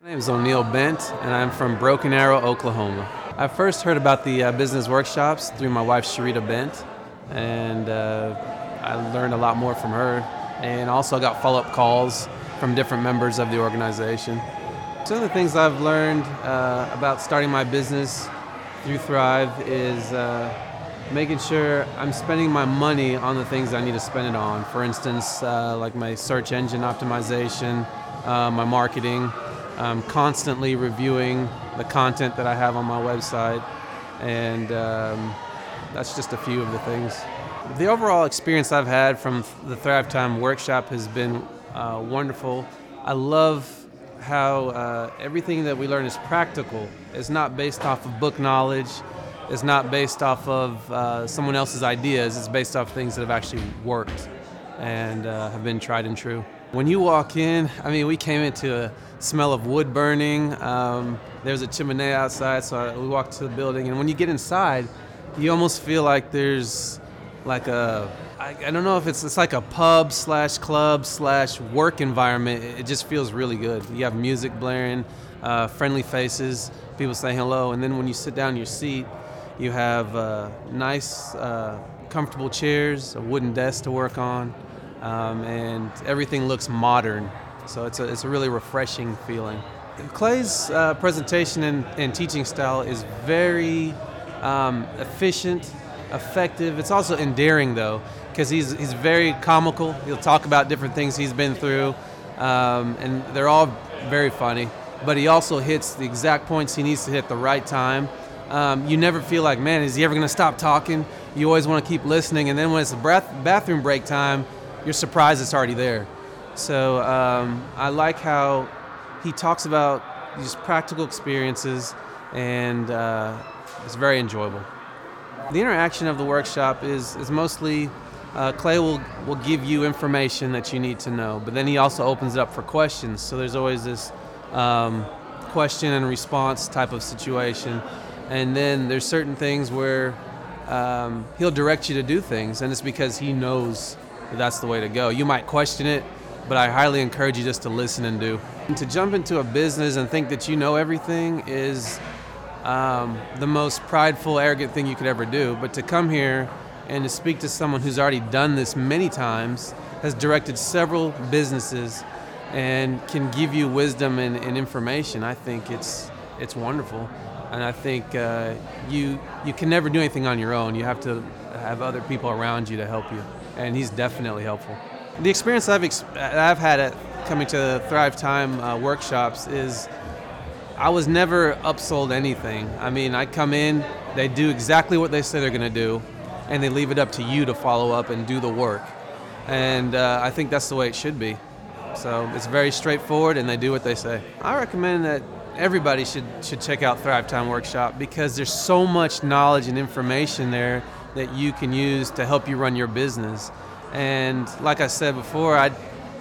My name is O'Neill Bent, and I'm from Broken Arrow, Oklahoma. I first heard about the uh, business workshops through my wife, Sharita Bent, and uh, I learned a lot more from her. And also got follow-up calls from different members of the organization. Some of the things I've learned uh, about starting my business through Thrive is uh, making sure I'm spending my money on the things I need to spend it on. For instance, uh, like my search engine optimization, uh, my marketing, um, constantly reviewing the content that I have on my website, and um, that's just a few of the things. The overall experience I've had from the Thrive Time workshop has been uh, wonderful. I love how uh, everything that we learn is practical. It's not based off of book knowledge. It's not based off of uh, someone else's ideas. It's based off things that have actually worked and uh, have been tried and true. When you walk in, I mean, we came into a smell of wood burning. Um, there's a chimney outside, so I, we walked to the building. And when you get inside, you almost feel like there's like a I, I don't know if it's it's like a pub slash club slash work environment. It, it just feels really good. You have music blaring, uh, friendly faces, people saying hello, and then when you sit down in your seat, you have uh, nice, uh, comfortable chairs, a wooden desk to work on, um, and everything looks modern. So it's a it's a really refreshing feeling. Clay's uh, presentation and, and teaching style is very um, efficient, effective. It's also endearing though, because he's he's very comical. He'll talk about different things he's been through, um, and they're all very funny. But he also hits the exact points he needs to hit the right time. Um, you never feel like, man, is he ever going to stop talking? You always want to keep listening, and then when it's the bathroom break time, you're surprised it's already there. So um, I like how he talks about these practical experiences, and uh, it's very enjoyable. The interaction of the workshop is, is mostly uh, Clay will, will give you information that you need to know, but then he also opens it up for questions. So there's always this um, question and response type of situation. And then there's certain things where um, he'll direct you to do things, and it's because he knows that's the way to go. You might question it, but I highly encourage you just to listen and do. And to jump into a business and think that you know everything is um, the most prideful, arrogant thing you could ever do. But to come here and to speak to someone who's already done this many times, has directed several businesses, and can give you wisdom and, and information, I think it's it's wonderful. And I think uh, you you can never do anything on your own. You have to have other people around you to help you, and he's definitely helpful. The experience I've ex- I've had at coming to Thrive Time uh, workshops is I was never upsold anything. I mean, I come in, they do exactly what they say they're going to do, and they leave it up to you to follow up and do the work. And uh, I think that's the way it should be. So it's very straightforward, and they do what they say. I recommend that everybody should should check out Thrive Time Workshop because there's so much knowledge and information there that you can use to help you run your business. And like I said before, I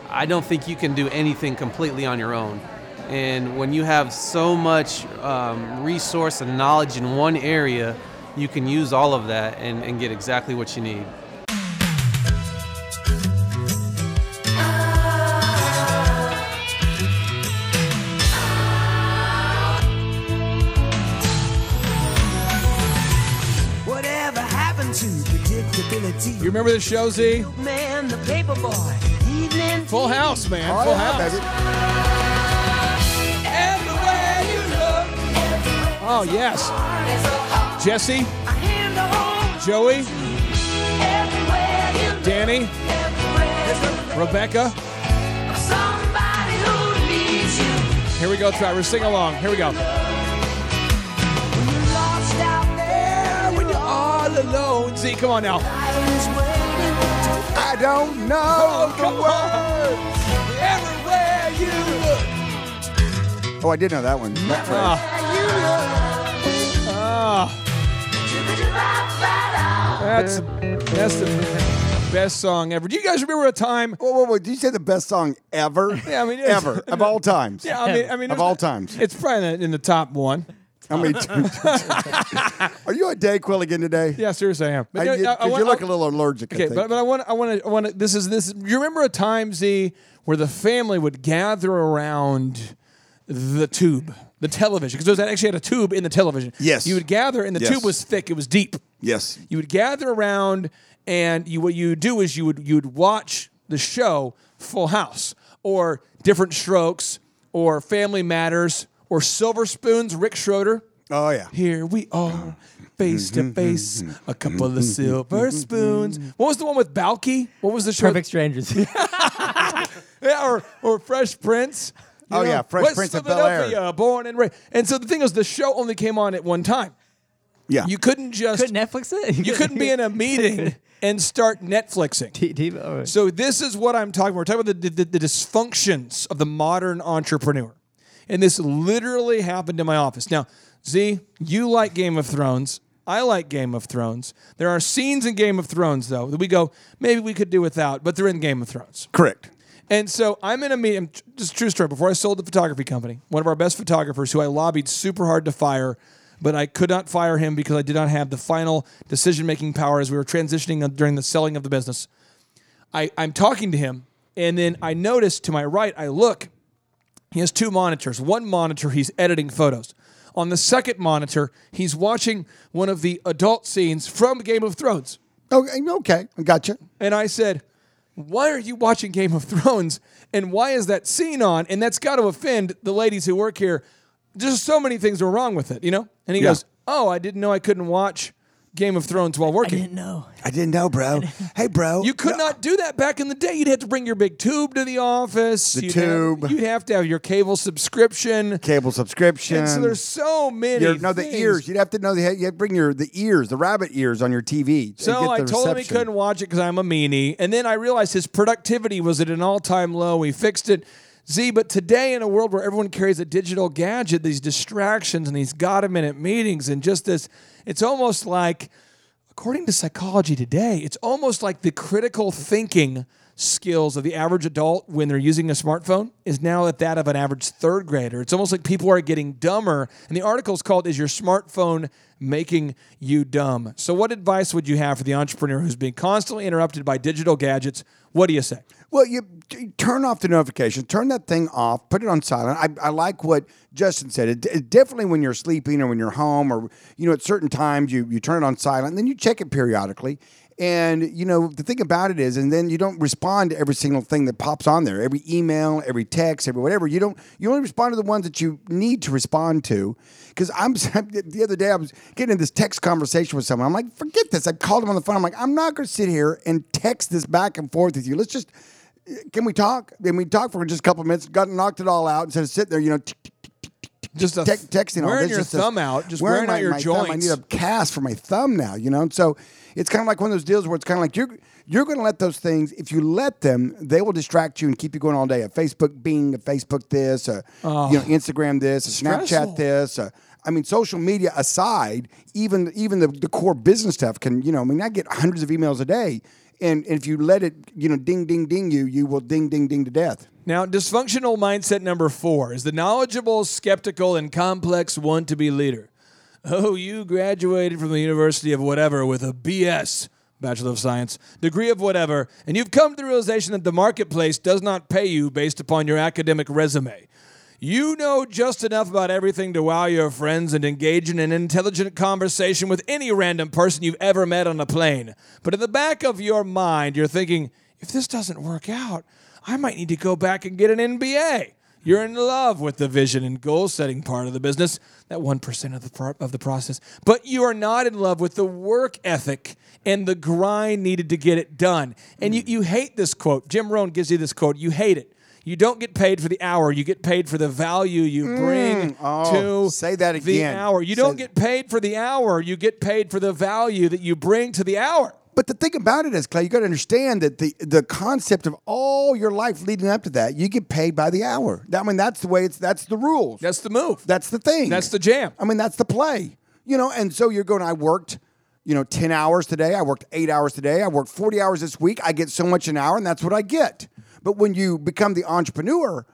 I don't think you can do anything completely on your own. And when you have so much um, resource and knowledge in one area, you can use all of that and, and get exactly what you need. You remember the show, Z? Man, the paper boy. Evening Full House, man. Oh, Full yeah, House. baby. Everywhere you look, Oh, yes. Jesse, hand to hold. Joey, look, Danny, Rebecca. somebody who needs you. Here we go, Travis. Sing along. Here we go. When you're lost out there, when you're All alone. Z, come on now. Lions waiting to I don't know the come words. Everywhere you look. Oh, I did know that one. That phrase. Ah. Ah. That's that's the best song ever. Do you guys remember a time? Whoa, whoa, whoa! Did you say the best song ever? Yeah, I mean, ever of all times. Yeah, I mean, I mean, of all times. It's probably in the top one. How many? Are you a Dayquil again today? Yeah, seriously, I am. But, I, you, I- I want- you look I- a little allergic. Okay, but, but I want I want to I want to this is this you remember a time Z where the family would gather around the tube, the television because was actually had a tube in the television. Yes. You would gather and the Yes. tube was thick, it was deep. yes. You would gather around and you what you would do is you would you would watch the show Full House or Diff'rent Strokes or Family Matters or Silver Spoons, Rick Schroder. Oh yeah. Here we are, face to mm-hmm, face, mm-hmm, a couple of mm-hmm, silver spoons. What was the one with Balki? What was the show? Perfect strangers. Yeah, or, or Fresh Prince. You Oh, yeah, Fresh West Prince of Bel-Air. Philadelphia, Born and raised. And so the thing is, the show only came on at one time. Yeah. You couldn't just Could Netflix it? you couldn't be in a meeting and start Netflixing. T- TV oh, So this is what I'm talking about. We're talking about the, the, the dysfunctions of the modern entrepreneur. And this literally happened in my office. Now, Z, you like Game of Thrones. I like Game of Thrones. There are scenes in Game of Thrones, though, that we go, maybe we could do without, but they're in Game of Thrones. Correct. And so I'm in a meeting, just a true story. Before I sold the photography company, one of our best photographers who I lobbied super hard to fire, but I could not fire him because I did not have the final decision making power as we were transitioning during the selling of the business. I, I'm talking to him, and then I notice to my right, I look, he has two monitors. One monitor, he's editing photos. On the second monitor, he's watching one of the adult scenes from Game of Thrones. Okay. Okay. I Gotcha. And I said, Why are you watching Game of Thrones? And why is that scene on? And that's got to offend the ladies who work here. Just so many things are wrong with it, you know? And he Yeah. goes, Oh, I didn't know I couldn't watch Game of Thrones while working. I didn't know. I didn't know, bro. Hey, bro. You could not do that back in the day. You'd have to bring your big tube to the office. The you'd have- tube. you'd have to have your cable subscription. cable subscription. And so there's so many. Your, no, the things. ears. You'd have to know the. You have to bring your the ears, the rabbit ears on your TV. to So get I the told him he couldn't watch it because I'm a meanie. And then I realized his productivity was at an all time low. We fixed it. Z, but today in a world where everyone carries a digital gadget, these distractions and these got a minute meetings and just this, it's almost like, according to psychology today, it's almost like the critical thinking skills of the average adult when they're using a smartphone is now at that of an average third grader. It's almost like people are getting dumber. And the article is called Is Your Smartphone making you dumb. So, what advice would you have for the entrepreneur who's being constantly interrupted by digital gadgets? What do you say? Well, you t- turn off the notifications, turn that thing off, put it on silent. I, I like what Justin said. It, it definitely when you're sleeping or when you're home or you know at certain times you you turn it on silent, and then you check it periodically. And you know the thing about it is, and then you don't respond to every single thing that pops on there, every email, every text, every whatever. You don't. You only respond to the ones that you need to respond to. Because I'm the other day I was getting in this text conversation with someone. I'm like, forget this. I called him on the phone. I'm like, I'm not going to sit here and text this back and forth with you. Let's just can we talk? Then we talked for just a couple of minutes, got knocked it all out instead of sitting there, you know, Just a- tec- texting all wearing this, your just thumb out, just wearing wearing out my- your my thumb. I need a cast for my thumb now, you know. And so it's kind of like one of those deals where it's kind of like you're you're going to let those things. If you let them, they will distract you and keep you going all day. A Facebook Bing, a Facebook this, a you know ah. Instagram this, a Snapchat this. A, I mean, social media aside, even even the, the core business stuff can you know. I mean, I get hundreds of emails a day. And if you let it, you know, ding, ding, ding you, you will ding, ding, ding to death. Now, dysfunctional mindset number four is the knowledgeable, skeptical, and complex one to be leader. Oh, you graduated from the University of whatever with a BS, Bachelor of Science, degree of whatever, and you've come to the realization that the marketplace does not pay you based upon your academic resume. You know just enough about everything to wow your friends and engage in an intelligent conversation with any random person you've ever met on a plane. But in the back of your mind, you're thinking, if this doesn't work out, I might need to go back and get an MBA. You're in love with the vision and goal setting part of the business, that 1% of the, pro- of the process. But you are not in love with the work ethic and the grind needed to get it done. And you, you hate this quote. Jim Rohn gives you this quote. You hate it. You don't get paid for the hour. You get paid for the value you mm, bring Oh, to say that the again. hour. You Say don't get paid for the hour. You get paid for the value that you bring to the hour. But the thing about it is, Clay, you got to understand that the the concept of all your life leading up to that, you get paid by the hour. I mean, that's the way it's. That's the rules. That's the move. That's the thing. That's the jam. I mean, that's the play. You know, and so you're going. I worked, you know, ten hours today. I worked eight hours today. I worked forty hours this week. I get so much an hour, and that's what I get. But when you become the entrepreneur,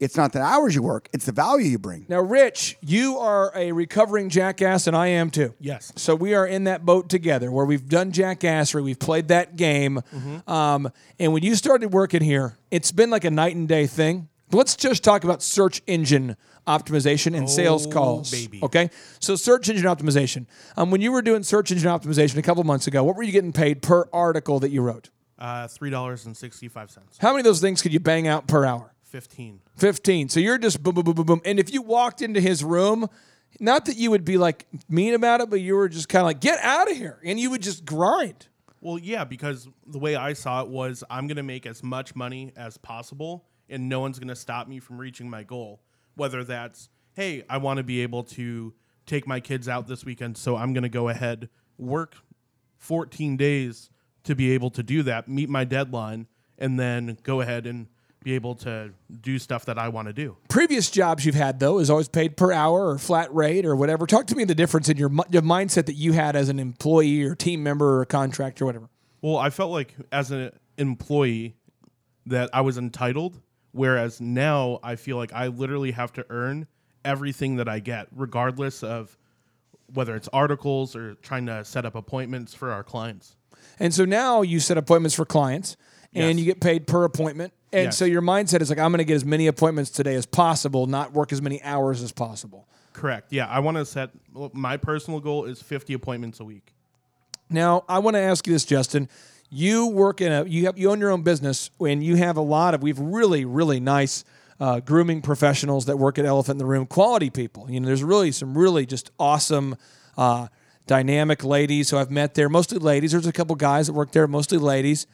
it's not the hours you work; it's the value you bring. Now, Rich, you are a recovering jackass, and I am too. Yes. So we are in that boat together where we've done jackassery, we've played that game. Um, and when you started working here, it's been like a night and day thing. Let's just talk about search engine optimization and sales Oh, calls. baby. Okay. So search engine optimization. Um, when you were doing search engine optimization a couple months ago, what were you getting paid per article that you wrote? Uh, Three dollars and sixty-five cents. How many of those things could you bang out per hour? Fifteen. 15. So you're just boom, boom, boom, boom, boom. And if you walked into his room, not that you would be like mean about it, but you were just kind of like, get out of here. And you would just grind. Well, yeah, because the way I saw it was I'm going to make as much money as possible, and no one's going to stop me from reaching my goal. Whether that's, hey, I want to be able to take my kids out this weekend, so I'm going to go ahead, work 14 days to be able to do that, meet my deadline, and then go ahead and be able to do stuff that I want to do. Previous jobs you've had, though, is always paid per hour or flat rate or whatever. Talk to me the difference in your, your mindset that you had as an employee or team member or contractor or whatever. Well, I felt like as an employee that I was entitled, whereas now I feel like I literally have to earn everything that I get, regardless of whether it's articles or trying to set up appointments for our clients. And so now you set appointments for clients and Yes. you get paid per appointment. And Yes. so your mindset is like, I'm going to get as many appointments today as possible, not work as many hours as possible. Correct. Yeah, I want to set my personal goal is 50 appointments a week. Now, I want to ask you this, Justin. You work in a you have you own your own business, and you have a lot of we've really really nice uh, grooming professionals that work at Elephant in the Room, quality people. You know, there's really some really just awesome. Uh, dynamic ladies who I've met there, mostly ladies. There's a couple guys that work there, mostly ladies,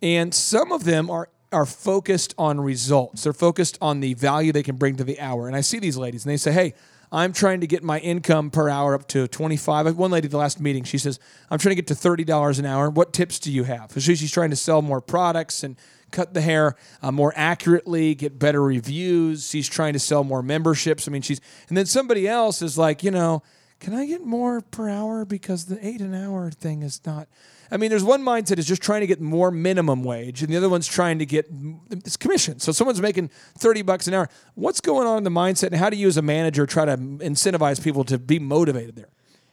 and some of them are are focused on results. They're focused on the value they can bring to the hour. And I see these ladies, and they say, "Hey, I'm trying to get my income per hour up to 25." One lady at the last meeting, she says, "I'm trying to get to thirty dollars an hour. What tips do you have?" So she's trying to sell more products and cut the hair uh, more accurately, get better reviews. She's trying to sell more memberships. I mean, she's and then somebody else is like, you know, can I get more per hour because the eight an hour thing is not. I mean, there's one mindset is just trying to get more minimum wage, and the other one's trying to get it's commission. So someone's making thirty bucks an hour. What's going on in the mindset, and how do you, as a manager, try to incentivize people to be motivated there?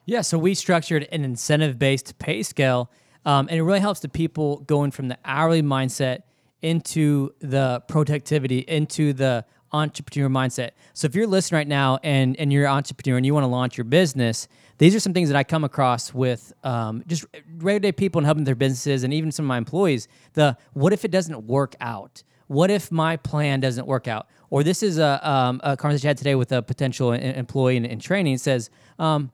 Yeah, so we structured an incentive based pay scale, um, and it really helps the people going from the hourly mindset into the productivity, into the entrepreneur mindset. So if you're listening right now and, and you're an entrepreneur and you want to launch your business, these are some things that I come across with um, just regular people and helping their businesses and even some of my employees. The what if it doesn't work out? What if my plan doesn't work out? Or this is a, um, a conversation I had today with a potential employee in, in training. It says, um,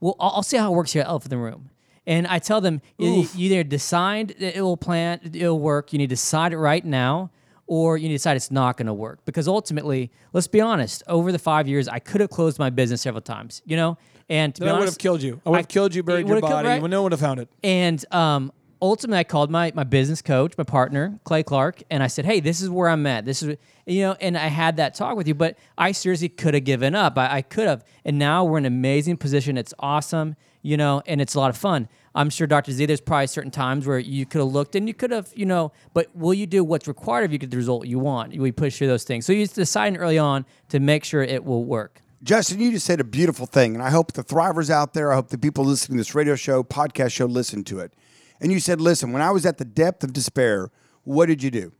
well, I'll, I'll see how it works here at Elephant in the Room. And I tell them, you, you either decide that it will plan, it'll work. You need to decide it right now, or you decide it's not going to work. Because ultimately, let's be honest, over the five years, I could have closed my business several times, you know? And to Then be I would have killed you. I would have killed you, buried your body. right? No one would have found it. And um, ultimately, I called my my business coach, my partner, Clay Clark, and I said, "Hey, this is where I'm at. This is you know." And I had that talk with you, but I seriously could have given up. I, I could have, and now we're in an amazing position. It's awesome, you know, and it's a lot of fun. I'm sure, Dr. Z, there's probably certain times where you could have looked and you could have, you know, but will you do what's required of you get the result you want? We push through those things. So you decide early on to make sure it will work. Justin, you just said a beautiful thing, and I hope the thrivers out there, I hope the people listening to this radio show, podcast show, listen to it. And you said, "Listen, when I was at the depth of despair, what did you do?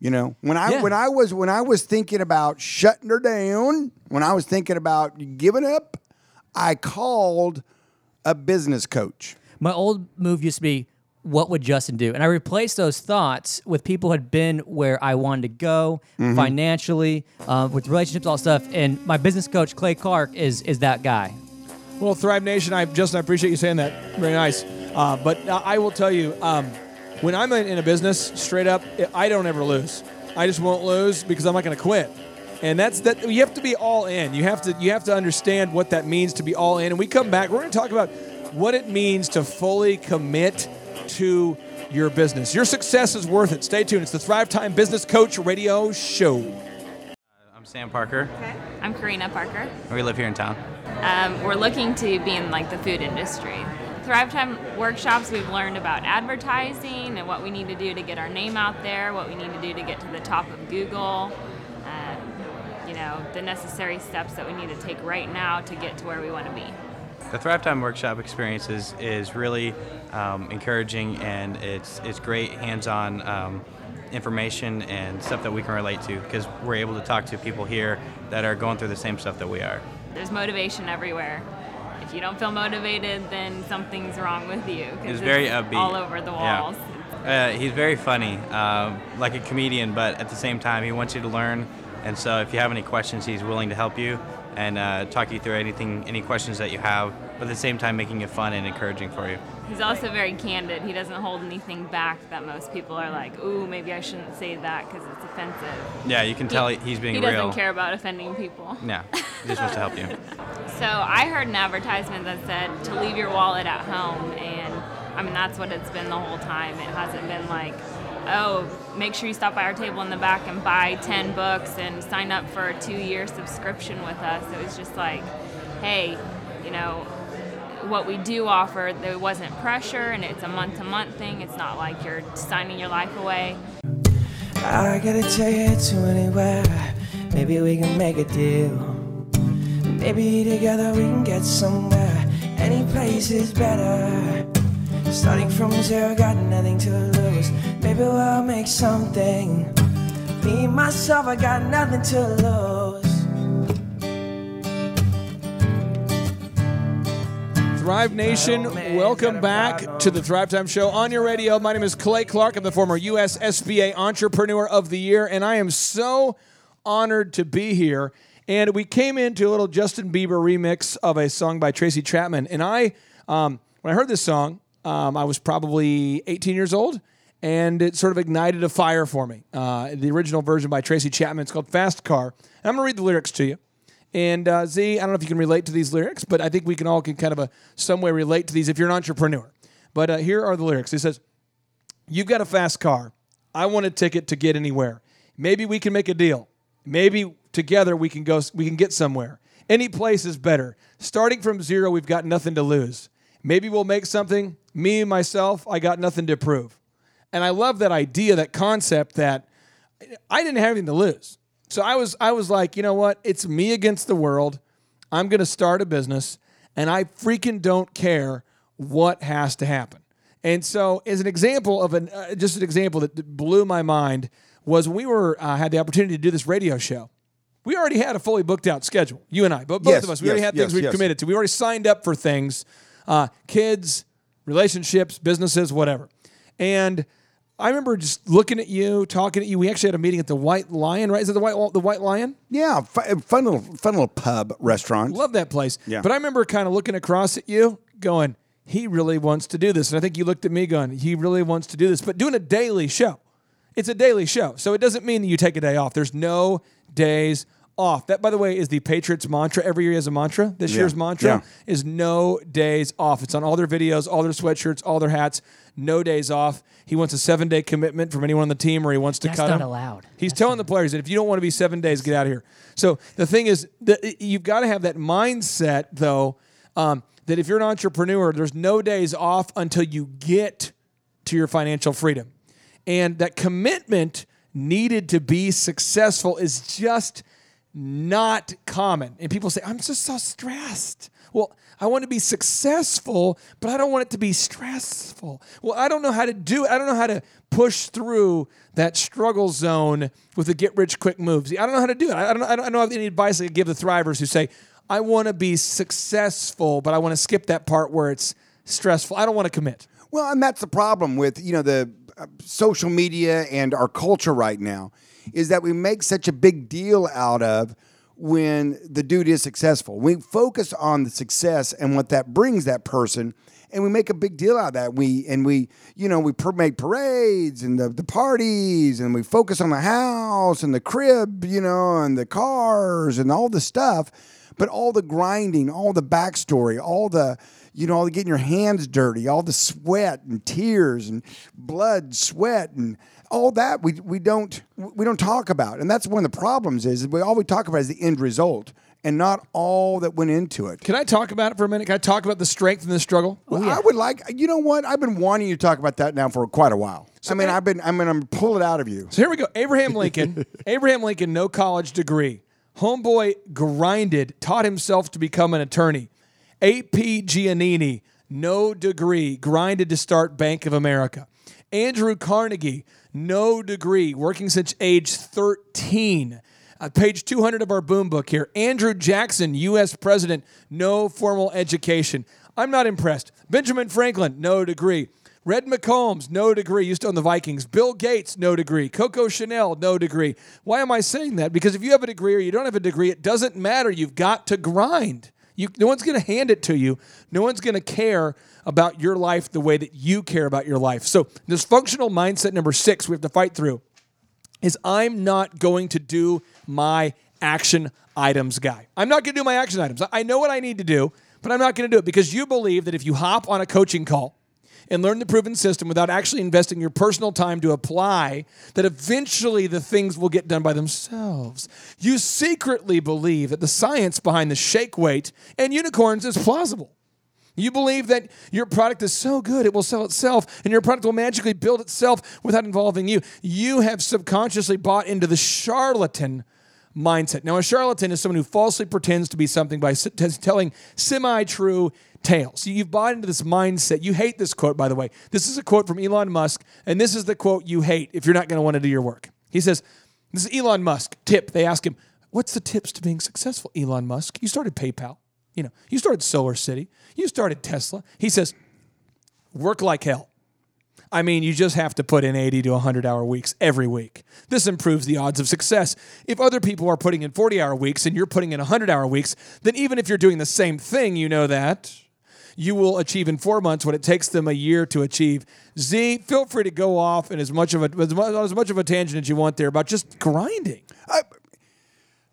You know, when I Yeah. when I was when I was thinking about shutting her down, when I was thinking about giving up, I called a business coach. My old move used to be, what would Justin do? And I replaced those thoughts with people who had been where I wanted to go financially, uh, with relationships, all stuff. And my business coach, Clay Clark, is is that guy. Well, Thrive Nation, I Justin, I appreciate you saying that. Very nice. Uh, but I I will tell you, um, when I'm in in a business, straight up, I don't ever lose. I just won't lose because I'm not going to quit. And that's that. You have to be all in. You have to. You have to understand what that means to be all in. And we come back. We're going to talk about what it means to fully commit to your business. Your success is worth it. Stay tuned. It's the Thrive Time Business Coach Radio Show. I'm Sam Parker. I'm Karina Parker. We live here in town. Um, we're looking to be in like the food industry. Thrive Time workshops, we've learned about advertising and what we need to do to get our name out there, what we need to do to get to the top of Google, um, you know, the necessary steps that we need to take right now to get to where we want to be. The Thrive Time workshop experience is, is really um, encouraging and it's, it's great hands on um, information and stuff that we can relate to because we're able to talk to people here that are going through the same stuff that we are. There's motivation everywhere. If you don't feel motivated, then something's wrong with you. He's very upbeat. All over the Yeah. walls. Uh, he's very funny, uh, like a comedian, but at the same time, he wants you to learn. And so, if you have any questions, he's willing to help you and uh, talk you through anything, any questions that you have. But at the same time, making it fun and encouraging for you. He's also very candid. He doesn't hold anything back that most people are like, ooh, maybe I shouldn't say that because it's offensive. Yeah, you can tell he, he's being he real. He doesn't care about offending people. Yeah, he just wants to help you. So I heard an advertisement that said to leave your wallet at home, and I mean that's what it's been the whole time. It hasn't been like, oh, make sure you stop by our table in the back and buy ten books and sign up for a two-year subscription with us. It was just like, hey, you know, what we do offer, there wasn't pressure, and it's a month-to-month thing. It's not like you're signing your life away. I gotta take you to anywhere. Maybe we can make a deal. Maybe together we can get somewhere. Any place is better. Starting from zero, got nothing to lose. Maybe we'll make something. Me, myself, I got nothing to lose. Thrive Nation, welcome back to the Thrive Time Show on your radio. My name is Clay Clark. I'm the former U.S. SBA Entrepreneur of the Year, and I am so honored to be here. And we came into a little Justin Bieber remix of a song by Tracy Chapman. And I, um, when I heard this song, um, I was probably 18 years old, and it sort of ignited a fire for me. Uh, the original version by Tracy Chapman, it's called Fast Car. And I'm going to read the lyrics to you. And uh, Z, I don't know if you can relate to these lyrics, but I think we can all can kind of a some way relate to these if you're an entrepreneur. But uh, here are the lyrics. It says, "You've got a fast car. I want a ticket to get anywhere. Maybe we can make a deal. Maybe together we can go. We can get somewhere. Any place is better. Starting from zero, we've got nothing to lose. Maybe we'll make something. Me myself, I got nothing to prove. And I love that idea, that concept that I didn't have anything to lose. So I was I was like, you know what? It's me against the world. I'm going to start a business and I freaking don't care what has to happen. And so, as an example of an uh, just an example that blew my mind was when we were uh, had the opportunity to do this radio show. We already had a fully booked out schedule. You and I, but both Yes, of us, we already yes, had things we yes. committed to. We already signed up for things, uh, kids, relationships, businesses, whatever. And I remember just looking at you, talking at you. We actually had a meeting at the White Lion, right? Is it the White the White Lion? Yeah, fu- uh, fun little fun little pub restaurant. Love that place. Yeah. But I remember kind of looking across at you, going, "He really wants to do this." And I think you looked at me, going, "He really wants to do this." But doing a daily show, it's a daily show, so it doesn't mean that you take a day off. There's no days off. That, by the way, is the Patriots mantra. Every year he has a mantra. This Yeah. year's mantra Yeah. is no days off. It's on all their videos, all their sweatshirts, all their hats. No days off. He wants a seven day commitment from anyone on the team, or he wants to That's cut not him. allowed. He's telling the players that if you don't want to be seven days, get out of here. So the thing is, that you've got to have that mindset, though, um, that if you're an entrepreneur, there's no days off until you get to your financial freedom. And that commitment needed to be successful is just not common. And people say, I'm just so stressed. Well, I want to be successful, but I don't want it to be stressful. Well, I don't know how to do it. I don't know how to push through that struggle zone with the get rich quick moves. I don't know how to do it. I don't, I don't, have any advice I could give the thrivers who say, I want to be successful, but I want to skip that part where it's stressful. I don't want to commit. Well, and that's the problem with you know the uh, social media and our culture right now is that we make such a big deal out of when the dude is successful. We focus on the success and what that brings that person, and we make a big deal out of that. We and we you know we per- make parades and the, the parties, and we focus on the house and the crib, you know, and the cars and all the stuff. But all the grinding, all the backstory, all the you know, all the getting your hands dirty, all the sweat and tears and blood, sweat and all that we, we don't we don't talk about. And that's one of the problems is we all we talk about is the end result and not all that went into it. Can I talk about it for a minute? Can I talk about the strength and the struggle? Well, oh, I would like you know what? I've been wanting you to talk about that now for quite a while. So I mean, I've been I'm gonna pull it out of you. So here we go. Abraham Lincoln. Abraham Lincoln, no college degree. Homeboy grinded, taught himself to become an attorney. A.P. Giannini, no degree, grinded to start Bank of America. Andrew Carnegie, no degree, working since age 13. Uh, page 200 of our boom book here. Andrew Jackson, U.S. President, no formal education. I'm not impressed. Benjamin Franklin, no degree. Red McCombs, no degree, used to own the Vikings. Bill Gates, no degree. Coco Chanel, no degree. Why am I saying that? Because if you have a degree or you don't have a degree, it doesn't matter. You've got to grind. You, no one's going to hand it to you. No one's going to care about your life the way that you care about your life. So, this functional mindset number six we have to fight through is I'm not going to do my action items guy. I'm not going to do my action items. I know what I need to do, but I'm not going to do it because you believe that if you hop on a coaching call and learn the proven system without actually investing your personal time to apply, that eventually the things will get done by themselves. You secretly believe that the science behind the shake weight and unicorns is plausible. You believe that your product is so good it will sell itself and your product will magically build itself without involving you. You have subconsciously bought into the charlatan mindset. Now, a charlatan is someone who falsely pretends to be something by telling semi true tales. You've bought into this mindset. You hate this quote, by the way. This is a quote from Elon Musk, and this is the quote you hate if you're not going to want to do your work. He says, This is Elon Musk. Tip. They ask him, What's the tips to being successful, Elon Musk? You started PayPal. You know, you started Solar City. You started Tesla. He says, work like hell. I mean, you just have to put in 80 to 100 hour weeks every week. This improves the odds of success. If other people are putting in 40 hour weeks and you're putting in 100 hour weeks, then even if you're doing the same thing, you know that you will achieve in four months what it takes them a year to achieve. Z, feel free to go off in as much of a as much, as much of a tangent as you want there about just grinding.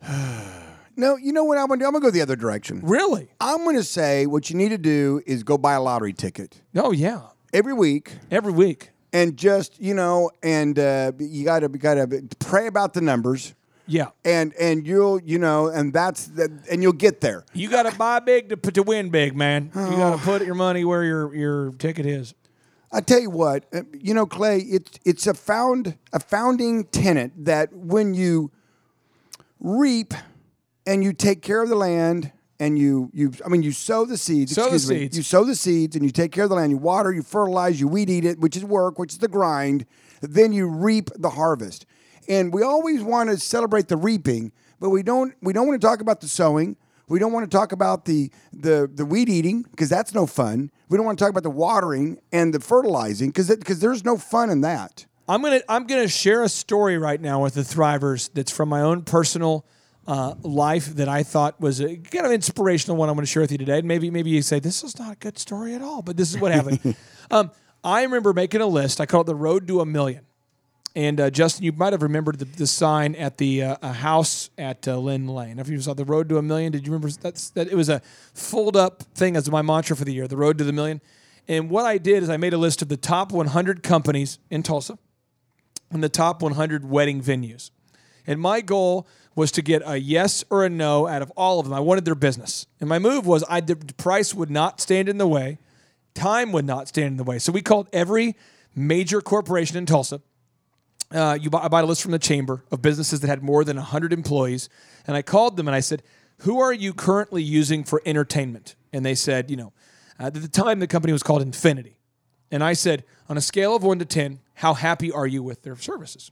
No, you know what I'm gonna do? I'm gonna go the other direction. Really? I'm gonna say what you need to do is go buy a lottery ticket Oh yeah, every week. every week. and just you know, and uh, you got to got to pray about the numbers, Yeah. and and you'll you know, and that's the, and you'll get there. You got to buy big to, put- to win big, man. You got to put your money where your, your ticket is. I tell you what, uh, you know, Clay, it's it's a found a founding tenet that when you reap and you take care of the land and you you I mean you sow the seeds. Sow the excuse me. seeds. You sow the seeds and you take care of the land. You water, you fertilize, you weed eat it, which is work, which is the grind. Then you reap the harvest. And we always want to celebrate the reaping, but we don't we don't want to talk about the sowing. We don't want to talk about the the the weed eating because that's no fun. We don't want to talk about the watering and the fertilizing because because there's no fun in that. I'm gonna I'm gonna share a story right now with the Thrivers that's from my own personal uh, life that I thought was a kind of inspirational one. I'm going to share with you today. And maybe maybe you say this is not a good story at all, but this is what happened. um, I remember making a list. I call it the Road to a Million. And uh, Justin, you might have remembered the, the sign at the uh, house at uh, Lynn Lane. If you saw the Road to a Million, did you remember that's that? It was a fold up thing as my mantra for the year, the Road to the Million. And what I did is I made a list of the top 100 companies in Tulsa and the top 100 wedding venues. And my goal was to get a yes or a no out of all of them. I wanted their business. And my move was I the price would not stand in the way, time would not stand in the way. So we called every major corporation in Tulsa. Uh, you buy, I bought a list from the chamber of businesses that had more than 100 employees. And I called them and I said, Who are you currently using for entertainment? And they said, You know, at the time the company was called Infinity. And I said, On a scale of one to 10, how happy are you with their services?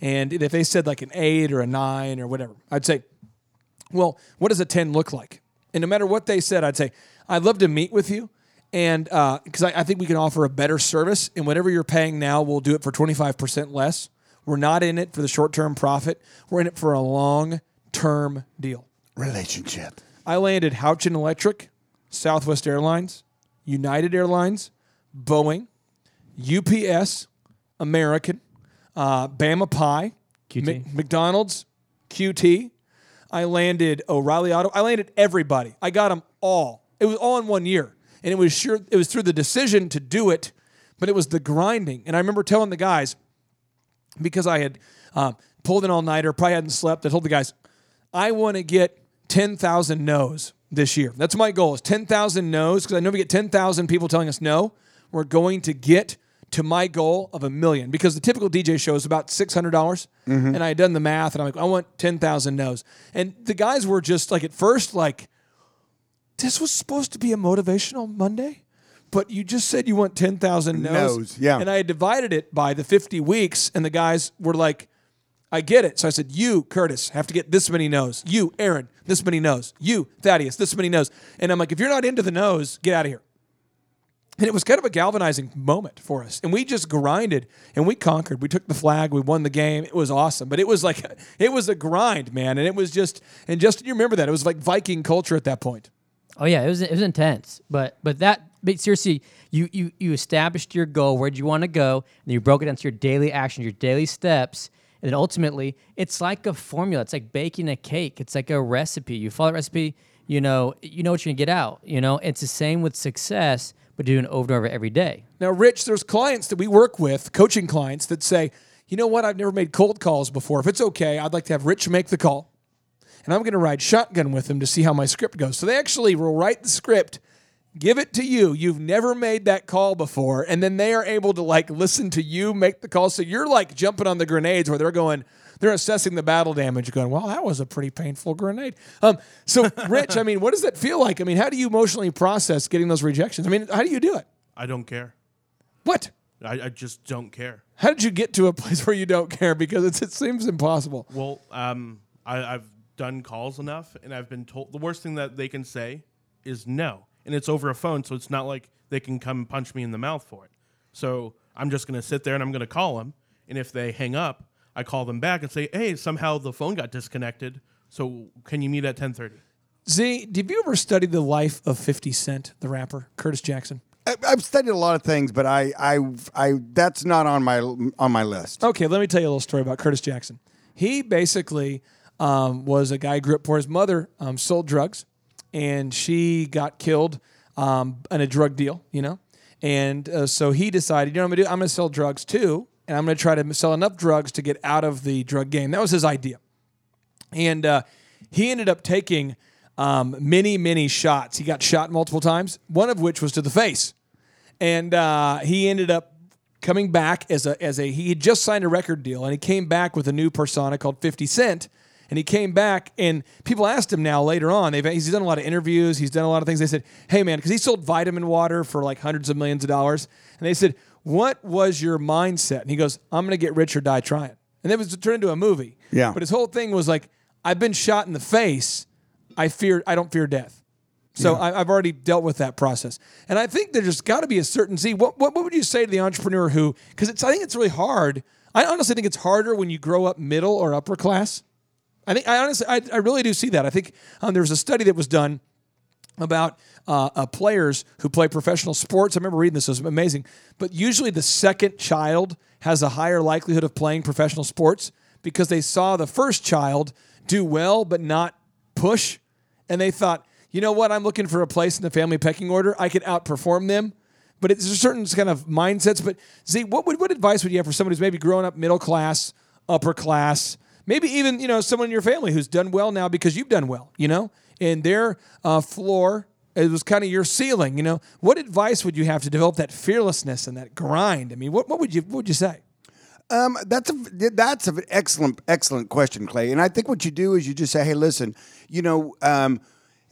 And if they said like an eight or a nine or whatever, I'd say, well, what does a 10 look like? And no matter what they said, I'd say, I'd love to meet with you. And because I, I think we can offer a better service, and whatever you're paying now, we'll do it for 25% less. We're not in it for the short term profit, we're in it for a long term deal. Relationship. I landed Houchin Electric, Southwest Airlines, United Airlines, Boeing, UPS, American, uh, Bama Pie, QT. Mc- McDonald's, QT. I landed O'Reilly Auto. I landed everybody. I got them all. It was all in one year, and it was sure it was through the decision to do it, but it was the grinding. And I remember telling the guys because I had um, pulled an all nighter, probably hadn't slept. I told the guys, I want to get ten thousand no's this year. That's my goal. Is ten thousand no's because I know we get ten thousand people telling us no. We're going to get to my goal of a million because the typical DJ show is about six hundred dollars, and I had done the math, and I'm like, I want ten thousand no's. And the guys were just like at first like, this was supposed to be a motivational Monday. But you just said you want 10,000 no's. No's, yeah. And I had divided it by the 50 weeks, and the guys were like, I get it. So I said, You, Curtis, have to get this many no's. You, Aaron, this many no's. You, Thaddeus, this many no's. And I'm like, If you're not into the no's, get out of here. And it was kind of a galvanizing moment for us. And we just grinded and we conquered. We took the flag, we won the game. It was awesome. But it was like, it was a grind, man. And it was just, and Justin, you remember that. It was like Viking culture at that point. Oh yeah, it was it was intense. But but that but seriously, you you you established your goal, where'd you want to go, and you broke it down to your daily actions, your daily steps, and then ultimately it's like a formula. It's like baking a cake. It's like a recipe. You follow the recipe, you know, you know what you're gonna get out. You know, it's the same with success, but doing over and over every day. Now, Rich, there's clients that we work with, coaching clients that say, you know what, I've never made cold calls before. If it's okay, I'd like to have Rich make the call. And I'm going to ride shotgun with him to see how my script goes. So they actually will write the script, give it to you. You've never made that call before. And then they are able to like listen to you make the call. So you're like jumping on the grenades where they're going, they're assessing the battle damage, going, well, that was a pretty painful grenade. Um, so, Rich, I mean, what does that feel like? I mean, how do you emotionally process getting those rejections? I mean, how do you do it? I don't care. What? I, I just don't care. How did you get to a place where you don't care? Because it's, it seems impossible. Well, um, I, I've done calls enough, and I've been told the worst thing that they can say is no, and it's over a phone, so it's not like they can come punch me in the mouth for it. So I'm just gonna sit there and I'm gonna call them, and if they hang up, I call them back and say, "Hey, somehow the phone got disconnected. So can you meet at 10:30?" Z, did you ever study the life of 50 Cent, the rapper, Curtis Jackson? I, I've studied a lot of things, but I, I, I, that's not on my on my list. Okay, let me tell you a little story about Curtis Jackson. He basically um, was a guy who grew up poor. His mother um, sold drugs, and she got killed um, in a drug deal, you know? And uh, so he decided, you know I'm to do? I'm to sell drugs too, and I'm to try to sell enough drugs to get out of the drug game. That was his idea. And uh, he ended up taking um, many, many shots. He got shot multiple times, one of which was to the face. And uh, he ended up coming back as a as a he had just signed a record deal and he came back with a new persona called 50 Cent And he came back, and people asked him now later on. They've he's done a lot of interviews. He's done a lot of things. They said, "Hey, man," because he sold vitamin water for like hundreds of millions of dollars, and they said, "What was your mindset?" And he goes, "I'm going to get rich or die trying." And it was turned into a movie. Yeah. But his whole thing was like, "I've been shot in the face. I fear. I don't fear death." So I, I've already dealt with that process, and I think there's got to be a certain Z. What, what what would you say to the entrepreneur who? Because I think it's really hard. I honestly think it's harder when you grow up middle or upper class. I think I honestly I, I really do see that. I think um, there was a study that was done about uh, uh, players who play professional sports. I remember reading this; it was amazing. But usually, the second child has a higher likelihood of playing professional sports because they saw the first child do well but not push, and they thought, you know what, I'm looking for a place in the family pecking order. I could outperform them. But it's a certain kind of mindsets. But Z, what would what advice would you have for somebody who's maybe growing up middle class, upper class, maybe even you know someone in your family who's done well now because you've done well, you know, and their uh, floor it was kind of your ceiling, you know. What advice would you have to develop that fearlessness and that grind? I mean, what, what would you what would you say? Um, that's a that's an excellent excellent question, Clay. And I think what you do is you just say, "Hey, listen, you know, um,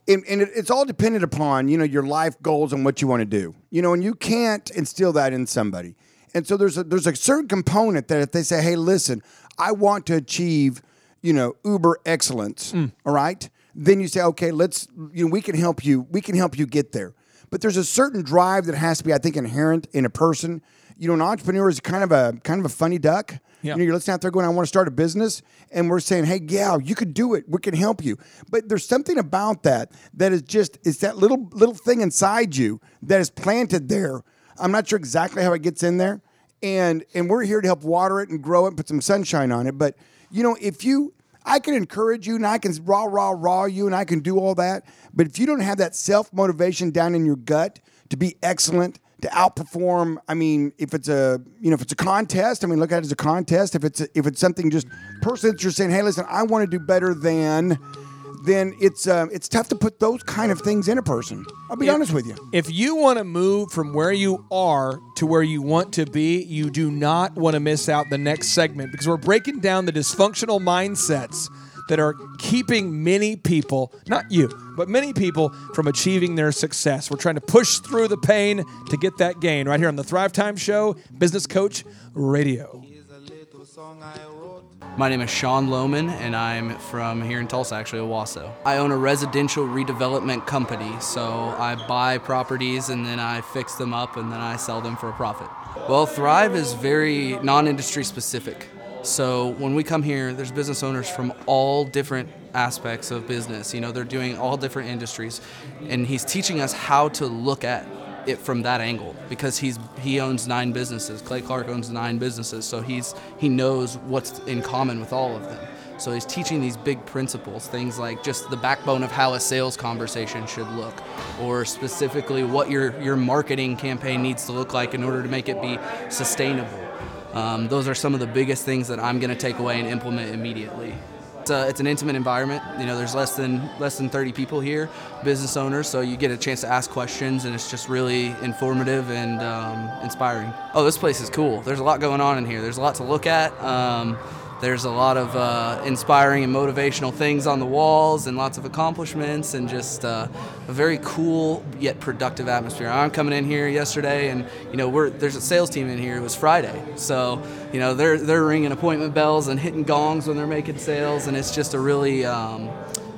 and, and it, it's all dependent upon you know your life goals and what you want to do. You know, and you can't instill that in somebody. And so there's a there's a certain component that if they say, "Hey, listen, I want to achieve, you know, uber excellence," mm. all right, then you say, "Okay, let's you know we can help you we can help you get there." But there's a certain drive that has to be, I think, inherent in a person. You know, an entrepreneur is kind of a kind of a funny duck. Yeah. You know, you're listening out there going, I want to start a business. And we're saying, hey, yeah, you could do it. We can help you. But there's something about that that is just, it's that little little thing inside you that is planted there. I'm not sure exactly how it gets in there. And and we're here to help water it and grow it and put some sunshine on it. But you know, if you I can encourage you and I can rah, rah, rah you and I can do all that. But if you don't have that self motivation down in your gut to be excellent, to outperform, I mean, if it's a you know if it's a contest, I mean, look at it as a contest. If it's a, if it's something just personally that you're saying, hey, listen, I want to do better than, then it's um, it's tough to put those kind of things in a person. I'll be If- honest with you. If you want to move from where you are to where you want to be, you do not want to miss out the next segment because we're breaking down the dysfunctional mindsets that are keeping many people, not you, but many people from achieving their success. We're trying to push through the pain to get that gain right here on the Thrive Time Show, Business Coach Radio. My name is Sean Lohman, and I'm from here in Tulsa, actually, Owasso. I own a residential redevelopment company, so I buy properties and then I fix them up and then I sell them for a profit. Well, Thrive is very non industry specific. So when we come here, there's business owners from all different aspects of business. You know, they're doing all different industries, and he's teaching us how to look at it from that angle because he's he owns nine businesses. Clay Clark owns nine businesses, so he's he knows what's in common with all of them. So he's teaching these big principles, things like just the backbone of how a sales conversation should look, or specifically what your your marketing campaign needs to look like in order to make it be sustainable. Um, those are some of the biggest things that I'm going to take away and implement immediately. It's, a, it's an intimate environment. You know, there's less than less than 30 people here, business owners, so you get a chance to ask questions, and it's just really informative and um, inspiring. Oh, this place is cool. There's a lot going on in here. There's a lot to look at. Um, there's a lot of uh, inspiring and motivational things on the walls, and lots of accomplishments, and just uh, a very cool yet productive atmosphere. I'm coming in here yesterday, and you know, we're there's a sales team in here. It was Friday, so you know they're they're ringing appointment bells and hitting gongs when they're making sales, and it's just a really um,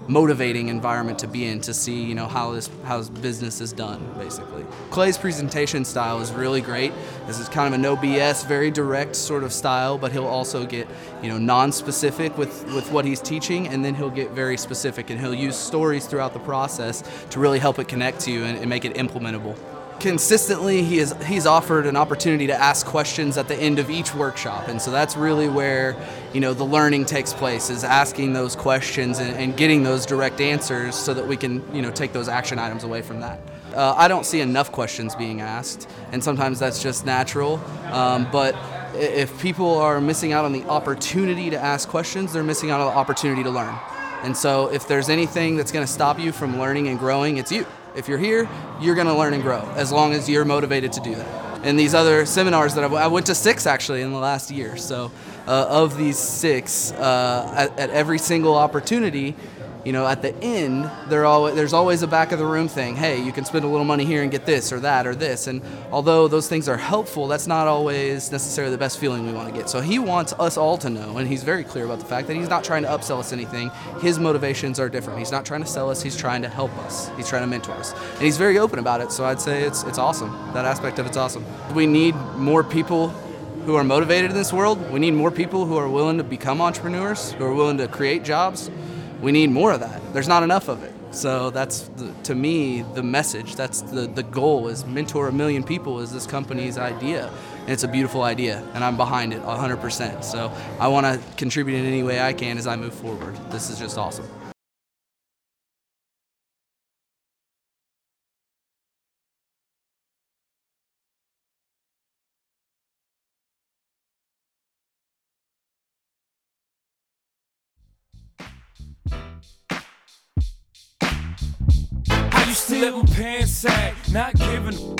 motivating environment to be in to see you know how this how business is done basically. Clay's presentation style is really great. This is kind of a no bs very direct sort of style but he'll also get you know non-specific with with what he's teaching and then he'll get very specific and he'll use stories throughout the process to really help it connect to you and, and make it implementable consistently he is he's offered an opportunity to ask questions at the end of each workshop. And so that's really where you know the learning takes place is asking those questions and, and getting those direct answers so that we can you know take those action items away from that. Uh, i don't see enough questions being asked and sometimes that's just natural. Um, but if people are missing out on the opportunity to ask questions they're missing out on the opportunity to learn. And so if there's anything that's going to stop you from learning and growing it's you if you're here, you're going to learn and grow as long as you're motivated to do that. And these other seminars that I've, I went to six actually in the last year. So uh, of these six, uh, at, at every single opportunity, you know, at the end, there's always a back of the room thing. Hey, you can spend a little money here and get this or that or this. And although those things are helpful, that's not always necessarily the best feeling we want to get. So he wants us all to know, and he's very clear about the fact that he's not trying to upsell us anything. His motivations are different. He's not trying to sell us. He's trying to help us. He's trying to mentor us, and he's very open about it. So I'd say it's it's awesome. That aspect of it's awesome. We need more people who are motivated in this world. We need more people who are willing to become entrepreneurs, who are willing to create jobs we need more of that. There's not enough of it. So that's the, to me the message. That's the the goal is mentor a million people is this company's idea. And it's a beautiful idea and I'm behind it 100%. So I want to contribute in any way I can as I move forward. This is just awesome. Live on pants sag, not giving a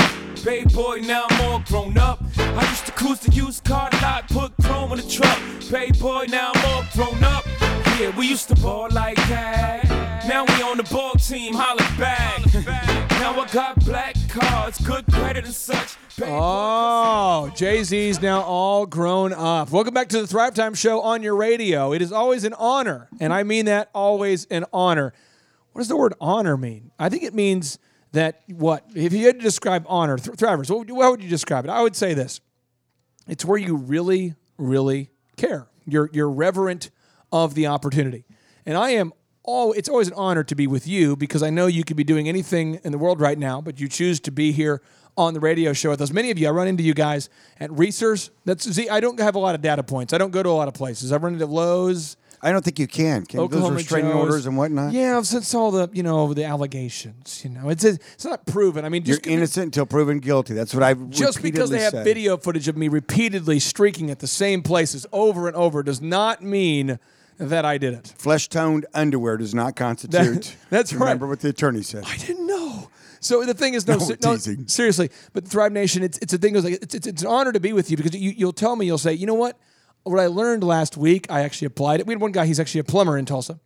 Bay boy, now I'm all grown up. I used to cruise the used car lot, put chrome in the truck. Bay boy, now I'm all grown up. Yeah, we used to ball like that. Now we on the ball team, holla back. now I got black cards, good credit and such. Oh, Jay Z's now all grown up. Welcome back to the Thrive Time Show on your radio. It is always an honor, and I mean that always an honor. What does the word honor mean? I think it means that what? If you had to describe honor, Th- Thrivers, what would, you, would you describe it? I would say this it's where you really, really care. You're, you're reverent of the opportunity. And I am all, it's always an honor to be with you because I know you could be doing anything in the world right now, but you choose to be here on the radio show with us. Many of you, I run into you guys at Reasor's. That's see, I don't have a lot of data points. I don't go to a lot of places. I run into Lowe's. I don't think you can. Can Oklahoma those restraining Joe's. orders and whatnot? Yeah, since all the you know the allegations, you know, it's it's not proven. I mean, You're innocent until proven guilty. That's what I've just because they have said. video footage of me repeatedly streaking at the same places over and over does not mean that I did it. Flesh toned underwear does not constitute. that's right. Remember what the attorney said. I didn't know. So the thing is, no, No, no, seriously. But Thrive Nation, it's it's a thing. Is like it's, it's it's an honor to be with you because you you'll tell me you'll say, you know what, what I learned last week, I actually applied it. We had one guy, he's actually a plumber in Tulsa,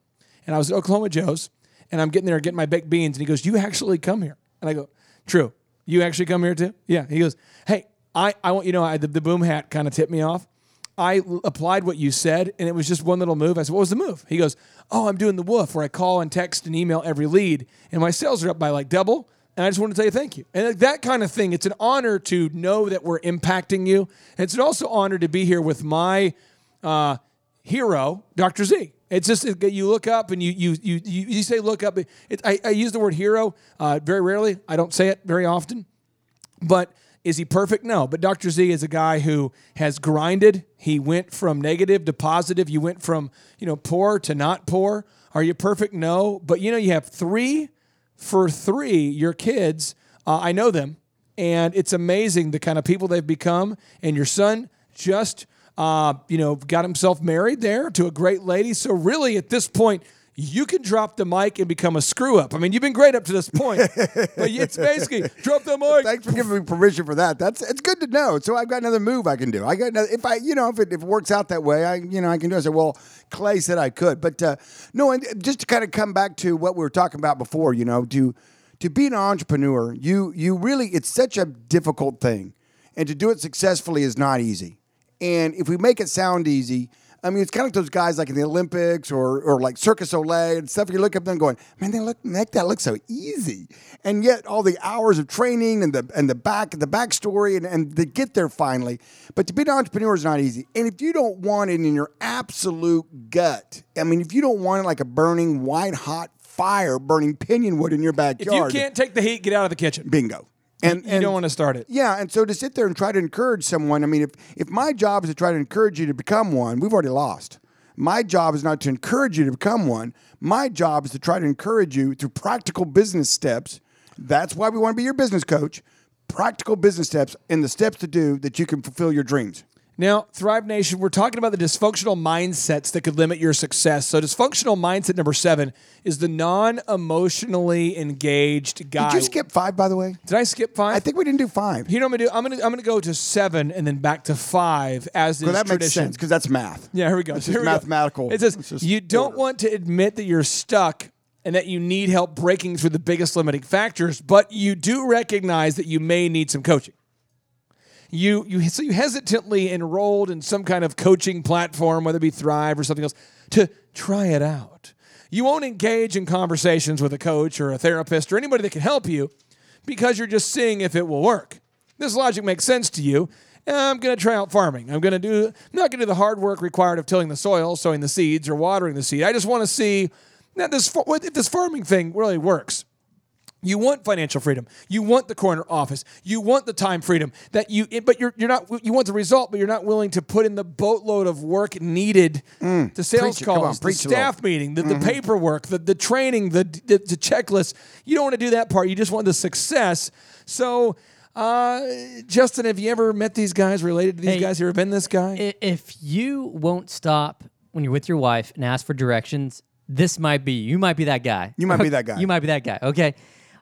and I was at Oklahoma Joe's, and I'm getting there getting my baked beans, and he goes, you actually come here, and I go, true, you actually come here too, yeah. He goes, hey, I I want you know, I, the, the boom hat kind of tipped me off. I applied what you said, and it was just one little move. I said, "What was the move?" He goes, "Oh, I'm doing the woof, where I call and text and email every lead, and my sales are up by like double." And I just want to tell you thank you. And that kind of thing, it's an honor to know that we're impacting you. It's an also honor to be here with my uh, hero, Dr. Z. It's just you look up and you you you you, you say look up. It, I, I use the word hero uh, very rarely. I don't say it very often. But is he perfect? No. But Dr. Z is a guy who has grinded. He went from negative to positive. You went from, you know, poor to not poor. Are you perfect? No. But you know, you have three for three, your kids, uh, I know them, and it's amazing the kind of people they've become. And your son just, uh, you know, got himself married there to a great lady. So really, at this point, you can drop the mic and become a screw up. I mean, you've been great up to this point, but it's basically drop the mic. Thanks for giving me permission for that. That's it's good to know. So I've got another move I can do. I got another, if I you know if it, if it works out that way, I you know I can do. it. I said, well, Clay said I could, but uh, no. And just to kind of come back to what we were talking about before, you know, to to be an entrepreneur, you you really it's such a difficult thing, and to do it successfully is not easy. And if we make it sound easy. I mean, it's kind of like those guys like in the Olympics or, or like Cirque du Soleil and stuff. You look up them going, man, they look make that look so easy, and yet all the hours of training and the and the back the backstory and and they get there finally. But to be an entrepreneur is not easy. And if you don't want it in your absolute gut, I mean, if you don't want it like a burning white hot fire burning pinion wood in your backyard, If you can't take the heat, get out of the kitchen. bingo. And you don't want to start it. Yeah, and so to sit there and try to encourage someone, I mean, if if my job is to try to encourage you to become one, we've already lost. My job is not to encourage you to become one. My job is to try to encourage you through practical business steps. That's why we want to be your business coach. Practical business steps and the steps to do that you can fulfill your dreams. Now, Thrive Nation, we're talking about the dysfunctional mindsets that could limit your success. So, dysfunctional mindset number seven is the non emotionally engaged guy. Did you skip five, by the way? Did I skip five? I think we didn't do five. You know what I'm gonna do? I'm gonna I'm gonna go to seven and then back to five as is that makes tradition. sense because that's math. Yeah, here we go. It's So just here we go. mathematical. It says you don't order. want to admit that you're stuck and that you need help breaking through the biggest limiting factors, but you do recognize that you may need some coaching. You you so you hesitantly enrolled in some kind of coaching platform, whether it be Thrive or something else, to try it out. You won't engage in conversations with a coach or a therapist or anybody that can help you because you're just seeing if it will work. This logic makes sense to you. I'm going to try out farming. I'm going to do I'm not going to do the hard work required of tilling the soil, sowing the seeds, or watering the seed. I just want to see that this if this farming thing really works. You want financial freedom. You want the corner office. You want the time freedom that you but you're you're not you want the result, but you're not willing to put in the boatload of work needed the sales Mm. Preach it. On, calls, the preach a little. staff meeting, the, Mhm. the paperwork, the, the training, the, the the checklist. You don't want to do that part. You just want the success. So uh, Justin, have you ever met these guys related to these Hey, guys? You ever been this guy? If you won't stop when you're with your wife and ask for directions, this might be you. might be that guy. You might be that guy. you might be that guy. Okay.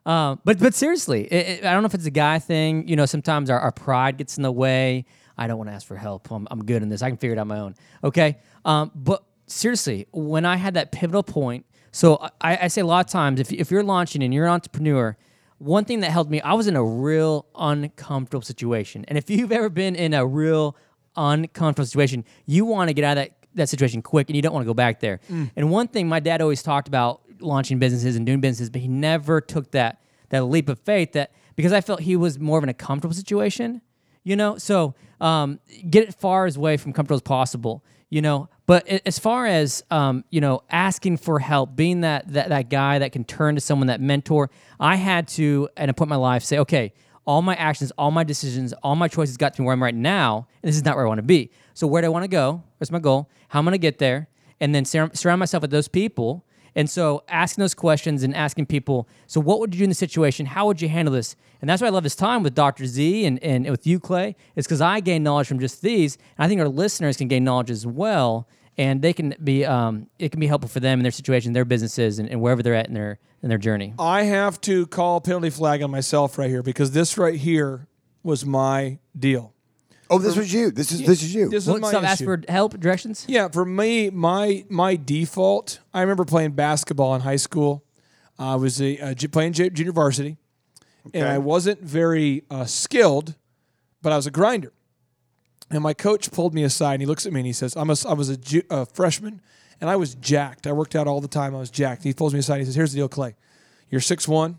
Um, but but seriously, it, it- I don't know if it's a guy thing. You know, sometimes our, our pride gets in the way. I don't want to ask for help. I'm, I'm good in this. I can figure it out on my own. Okay. Um, but seriously, when I had that pivotal point, so I, I say a lot of times, if, if you're launching and you're an entrepreneur, one thing that helped me, I was in a real uncomfortable situation. And if you've ever been in a real uncomfortable situation, you want to get out of that, that situation quick and you don't want to go back there. Mm. And one thing my dad always talked about launching businesses and doing businesses, but he never took that that leap of faith that because I felt he was more of in a comfortable situation, you know. So um, get it far as away from comfortable as possible, you know. But as far as um, you know, asking for help, being that, that that guy that can turn to someone, that mentor, I had to, at a point in my life, say, okay, all my actions, all my decisions, all my choices got to where I'm right now, and this is not where I want to be. So where do I want to go? Where's my goal? How am I going to get there? And then surround myself with those people. And so asking those questions and asking people, so what would you do in the situation? How would you handle this? And that's why I love this time with Dr. Z and, and with you, Clay, is because I gain knowledge from just these. And I think our listeners can gain knowledge as well. And they can be, um, it can be helpful for them in their situation, their businesses, and, and wherever they're at in their in their journey. I have to call penalty flag on myself right here because this right here was my deal. Oh, this was you. This is this is you. This Well, is my so ask issue. for help, directions. Yeah, for me, my my default. I remember playing basketball in high school. I was a, uh, ju- playing ju- junior varsity, and Okay. I wasn't very uh, skilled, but I was a grinder. And my coach pulled me aside and he looks at me and he says, "I'm a, I was a, ju- a freshman, and I was jacked. I worked out all the time. I was jacked." He pulls me aside. and He says, "Here's the deal, Clay. You're six one,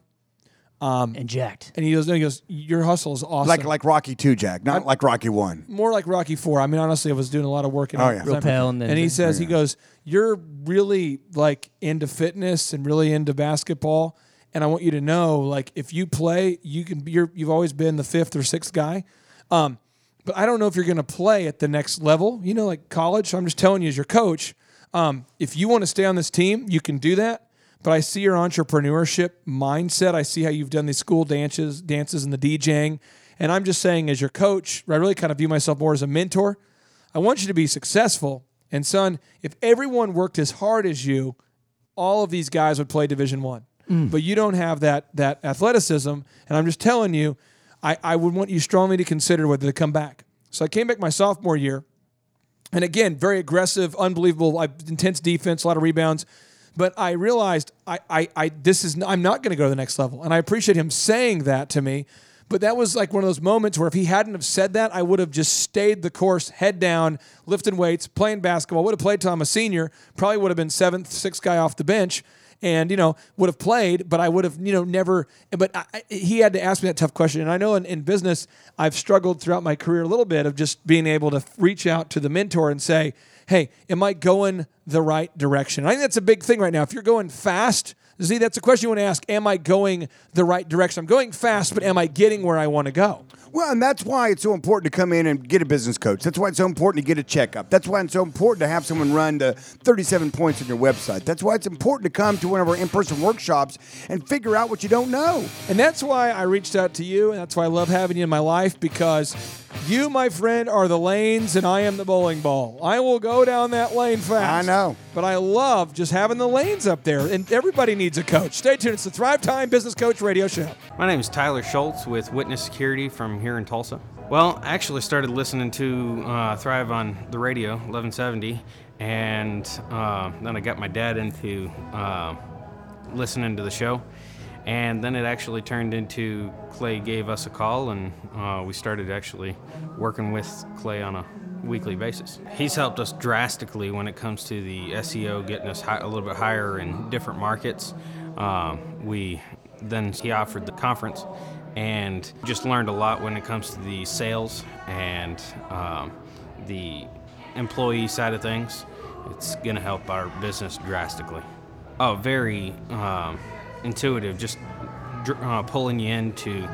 um, and jacked." And he goes, no, "He goes, your hustle is awesome." Like like Rocky Two, Jack, not like Rocky One. more like Rocky Four. I mean, honestly, I was doing a lot of work. In Oh, yeah. Real pale and then- and he says, Oh, he goes, "You're really like into fitness and really into basketball, and I want you to know, like, if you play, you can. You're, you've always been the fifth or sixth guy, um, but I don't know if you're going to play at the next level. You know, like college. So I'm just telling you, as your coach, um, if you want to stay on this team, you can do that." But I see your entrepreneurship mindset. I see how you've done these school dances, dances, and the DJing. And I'm just saying, as your coach, I really kind of view myself more as a mentor. I want you to be successful. And son, if everyone worked as hard as you, all of these guys would play Division One. Mm. But you don't have that that athleticism. And I'm just telling you, I, I would want you strongly to consider whether to come back. So I came back my sophomore year. And again, very aggressive, unbelievable, intense defense, a lot of rebounds. But I realized I, I, I this is I'm not going to go to the next level, and I appreciate him saying that to me. But that was like one of those moments where if he hadn't have said that, I would have just stayed the course, head down, lifting weights, playing basketball. Would have played till I'm a senior. Probably would have been seventh, sixth guy off the bench, and you know would have played. But I would have you know never. But I, he had to ask me that tough question, and I know in, in business I've struggled throughout my career a little bit of just being able to reach out to the mentor and say, "Hey, am I going the right direction?" I think that's a big thing right now. If you're going fast. Z, that's a question you want to ask. Am I going the right direction? I'm going fast, but am I getting where I want to go? Well, and that's why it's so important to come in and get a business coach. That's why it's so important to get a checkup. That's why it's so important to have someone run the 37 points on your website. That's why it's important to come to one of our in person workshops and figure out what you don't know. And that's why I reached out to you, and that's why I love having you in my life because you, my friend, are the lanes, and I am the bowling ball. I will go down that lane fast. I know. But I love just having the lanes up there, and everybody needs a coach. Stay tuned. It's the Thrive Time Business Coach Radio Show. My name is Tyler Schultz with Witness Security from here in Tulsa. Well, I actually started listening to uh, Thrive on the radio, 1170, and uh, then I got my dad into uh, listening to the show. And then it actually turned into Clay gave us a call, and uh, we started actually working with Clay on a weekly basis. He's helped us drastically when it comes to the SEO, getting us high, a little bit higher in different markets. Um, we then he offered the conference, and just learned a lot when it comes to the sales and um, the employee side of things. It's going to help our business drastically. Oh, very um, intuitive, just uh, pulling you in to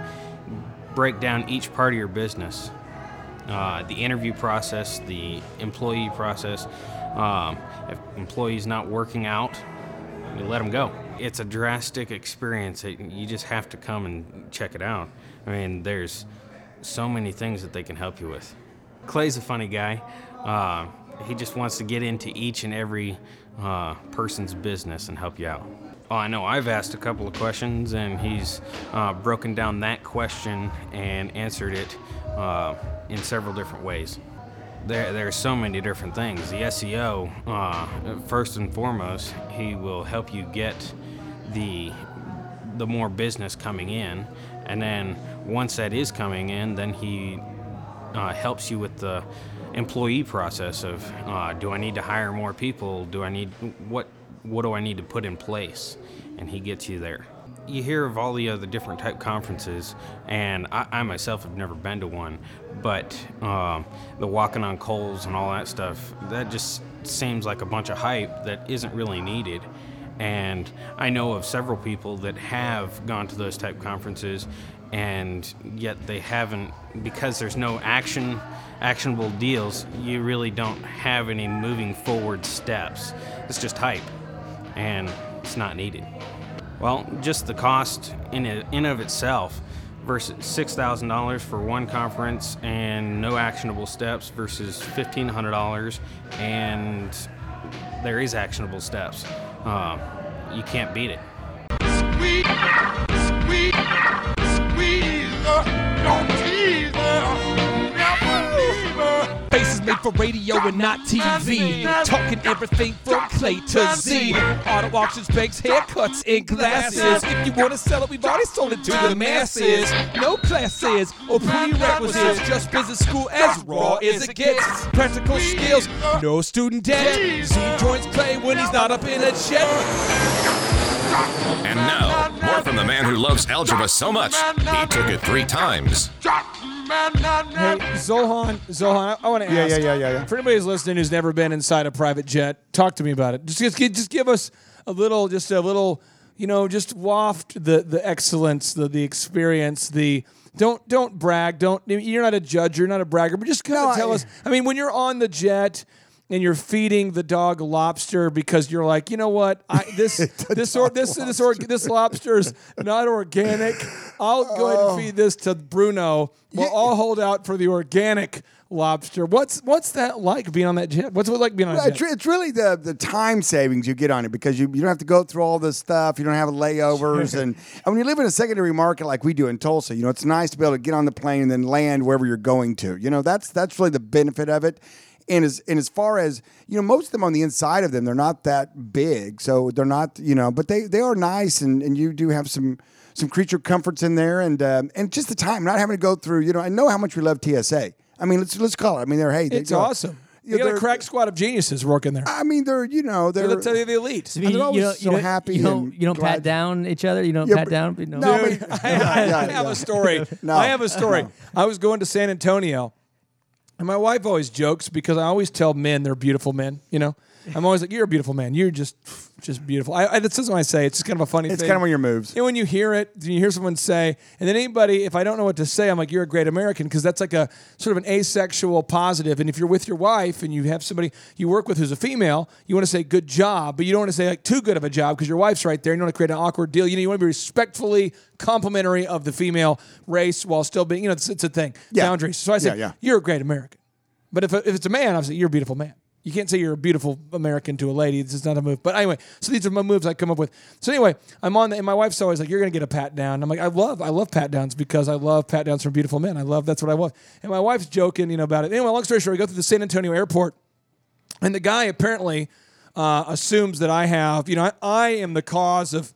break down each part of your business. Uh, the interview process, the employee process. Um, if employees not working out, you let them go. It's a drastic experience. It- You just have to come and check it out. I mean, there's so many things that they can help you with. Clay's a funny guy. Uh, he just wants to get into each and every uh, person's business and help you out. Oh, I know I've asked a couple of questions, and he's uh, broken down that question and answered it uh, in several different ways. There, there are so many different things. The SEO, uh, first and foremost, he will help you get the the more business coming in, and then once that is coming in, then he uh, helps you with the employee process of uh, do I need to hire more people? Do I need what what do I need to put in place? And he gets you there. You hear of all the other different type conferences, and I, I myself have never been to one, but um, the walking on coals and all that stuff that just seems like a bunch of hype that isn't really needed. And I know of several people that have gone to those type conferences, and yet they haven't because there's no action, actionable deals. You really don't have any moving forward steps. It's just hype, and it's not needed. Well, just the cost in in of itself versus six thousand dollars for one conference and no actionable steps versus fifteen hundred dollars and there is actionable steps. Uh, you can't beat it. Faces made for radio and not TV. Talking everything from Clay to Z. Auto auctions, banks, haircuts, and glasses. If you wanna sell it, we've already sold it to the masses. No classes or prerequisites, just business school as raw as it gets. Practical skills, no student debt. Z joins Clay when he's not up in a jet. And now, more from the man who loves algebra so much, he took it three times. Hey, Zohan, Zohan, I, want to Yeah, ask. yeah, yeah, yeah, yeah. For anybody who's listening who's never been inside a private jet, talk to me about it. Just, just, just give us a little, just a little, you know, just waft the the excellence, the the experience, the. Don't don't brag. Don't you're not a judge. You're not a bragger. But just kind of No, tell I- us. I mean, when you're on the jet and you're feeding the dog lobster because you're like, you know what, I, this this or this this or this lobster's not organic. I'll go ahead Oh. and feed this to Bruno. Well, I'll hold out for the organic lobster. What's what's that like being on that jet? What's it like being on a jet? it's, really the the time savings you get on it because you, you don't have to go through all this stuff. You don't have layovers, and, and when you live in a secondary market like we do in Tulsa, you know it's nice to be able to get on the plane and then land wherever you're going to. You know that's that's really the benefit of it. And as and as far as you know, most of them on the inside of them, they're not that big, so they're not you know, but they they are nice, and and you do have some some creature comforts in there, and um, and just the time, not having to go through. You know, I know how much we love TSA. I mean, let's let's call it. I mean, they're hey, they, It's you know, awesome. You got a crack squad of geniuses working there. I mean, they're you know they're They're the, the elite. I mean, they're always don't, so you don't, happy You don't, you don't pat down each other. You don't Yeah, pat but- down. You No, Dude, but- I, I- I have a story. No. I have a story. I was going to San Antonio, and my wife always jokes because I always tell men they're beautiful men, you know. I'm always like, "You're a beautiful man. You're just, just beautiful." I, I that's just what I say. It's just kind of a funny. It's thing. kind of one of your moves. And when you hear it, you hear someone say, and then anybody, if I don't know what to say, I'm like, "You're a great American," because that's like a sort of an asexual positive. And if you're with your wife and you have somebody you work with who's a female, you want to say "good job," but you don't want to say like too good of a job because your wife's right there. And you don't want to create an awkward deal. You know, you want to be respectfully complimentary of the female race while still being, you know, it's, it's a thing. Yeah. Boundaries. So I say, Yeah, yeah. "You're a great American." But if, if it's a man, obviously you're a beautiful man. You can't say you're a beautiful American to a lady. This is not a move. But anyway, so these are my moves I come up with. So anyway, I'm on the, and my wife's always like, "You're gonna get a pat down." I'm like, "I love, I love pat downs because I love pat downs from beautiful men. I love that's what I love." And my wife's joking, you know, about it. Anyway, long story short, we go through the San Antonio airport, and the guy apparently uh, assumes that I have, you know, I, I am the cause of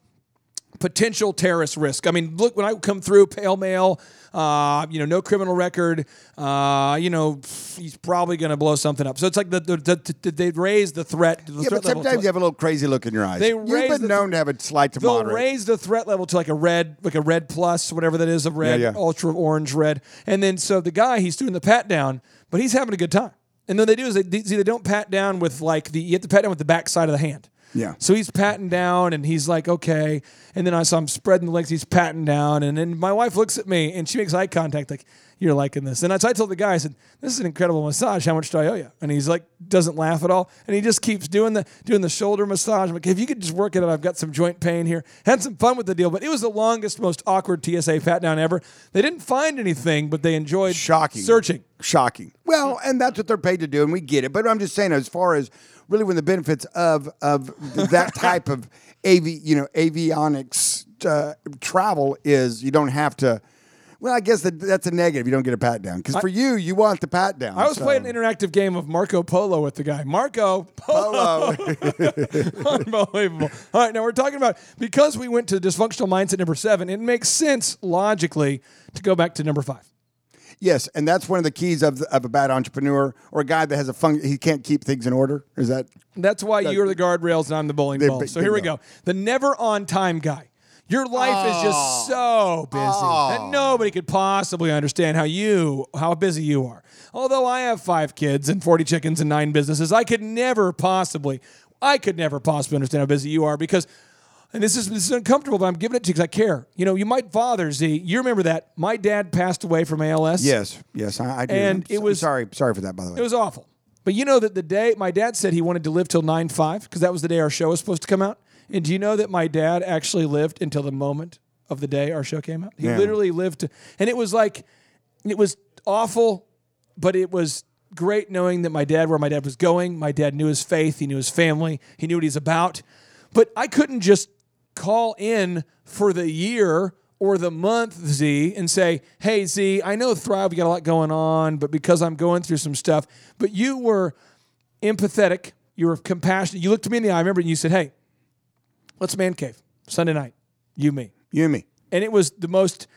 potential terrorist risk. I mean, look, when I come through, pale male, uh, you know, no criminal record, uh, you know, he's probably going to blow something up. So it's like the, the, the, the they raise the threat. The Yeah, threat but level sometimes you have a little crazy look in your eyes. They You've raise been known to have a slight to They'll moderate. raise the threat level to like a red, like a red plus, whatever that is, a red, Yeah, yeah. ultra orange red. And then so the guy, he's doing the pat down, but he's having a good time. And then they do is they see they don't pat down with like the you have to pat down with the back side of the hand. Yeah. So he's patting down and he's like, okay. And then I saw him spreading the legs, he's patting down. And then my wife looks at me and she makes eye contact, like, you're liking this. And so I told the guy, I said, This is an incredible massage. How much do I owe you? And he's like, doesn't laugh at all. And he just keeps doing the doing the shoulder massage. I'm like, if you could just work it out, I've got some joint pain here. Had some fun with the deal, but it was the longest, most awkward TSA pat down ever. They didn't find anything, but they enjoyed Shocking. searching. Shocking. Well, and that's what they're paid to do, and we get it. But I'm just saying, as far as really when the benefits of of that type of av you know avionics uh, travel is, you don't have to. Well, I guess that, that's a negative. You don't get a pat down because for you, you want the pat down. I was so. playing an interactive game of Marco Polo with the guy. Marco Polo. Unbelievable. All right, now we're talking about because we went to dysfunctional mindset number seven, it makes sense logically to go back to number five. Yes, and that's one of the keys of, of a bad entrepreneur or a guy that has a fun. He can't keep things in order. Is that? That's why That- you're the guardrails and I'm the bowling There- ball. So there here we go. go. The never on time guy. Your life is just ah. so busy that ah. nobody could possibly understand how you how busy you are. Although I have five kids and 40 chickens and nine businesses, I could never possibly I could never possibly understand how busy you are because and this is this is uncomfortable, but I'm giving it to you because I care. You know, you might father Z. You remember that my dad passed away from ALS. Yes, yes, I, I do. And I'm it was- sorry, sorry for that. By the way, It was awful. But you know that the day my dad said he wanted to live till 9 5 because that was the day our show was supposed to come out. And do you know that my dad actually lived until the moment of the day our show came out? He Yeah. literally lived to, and it was like, it was awful, but it was great knowing that my dad, where my dad was going, my dad knew his faith, he knew his family, he knew what he's about. But I couldn't just call in for the year or the month, Z, and say, hey, Z, I know Thrive, we got a lot going on, but because I'm going through some stuff, but you were empathetic, you were compassionate. You looked me in the eye, I remember, and you said, hey, let's man cave Sunday night, you, me. you and me. And it was the most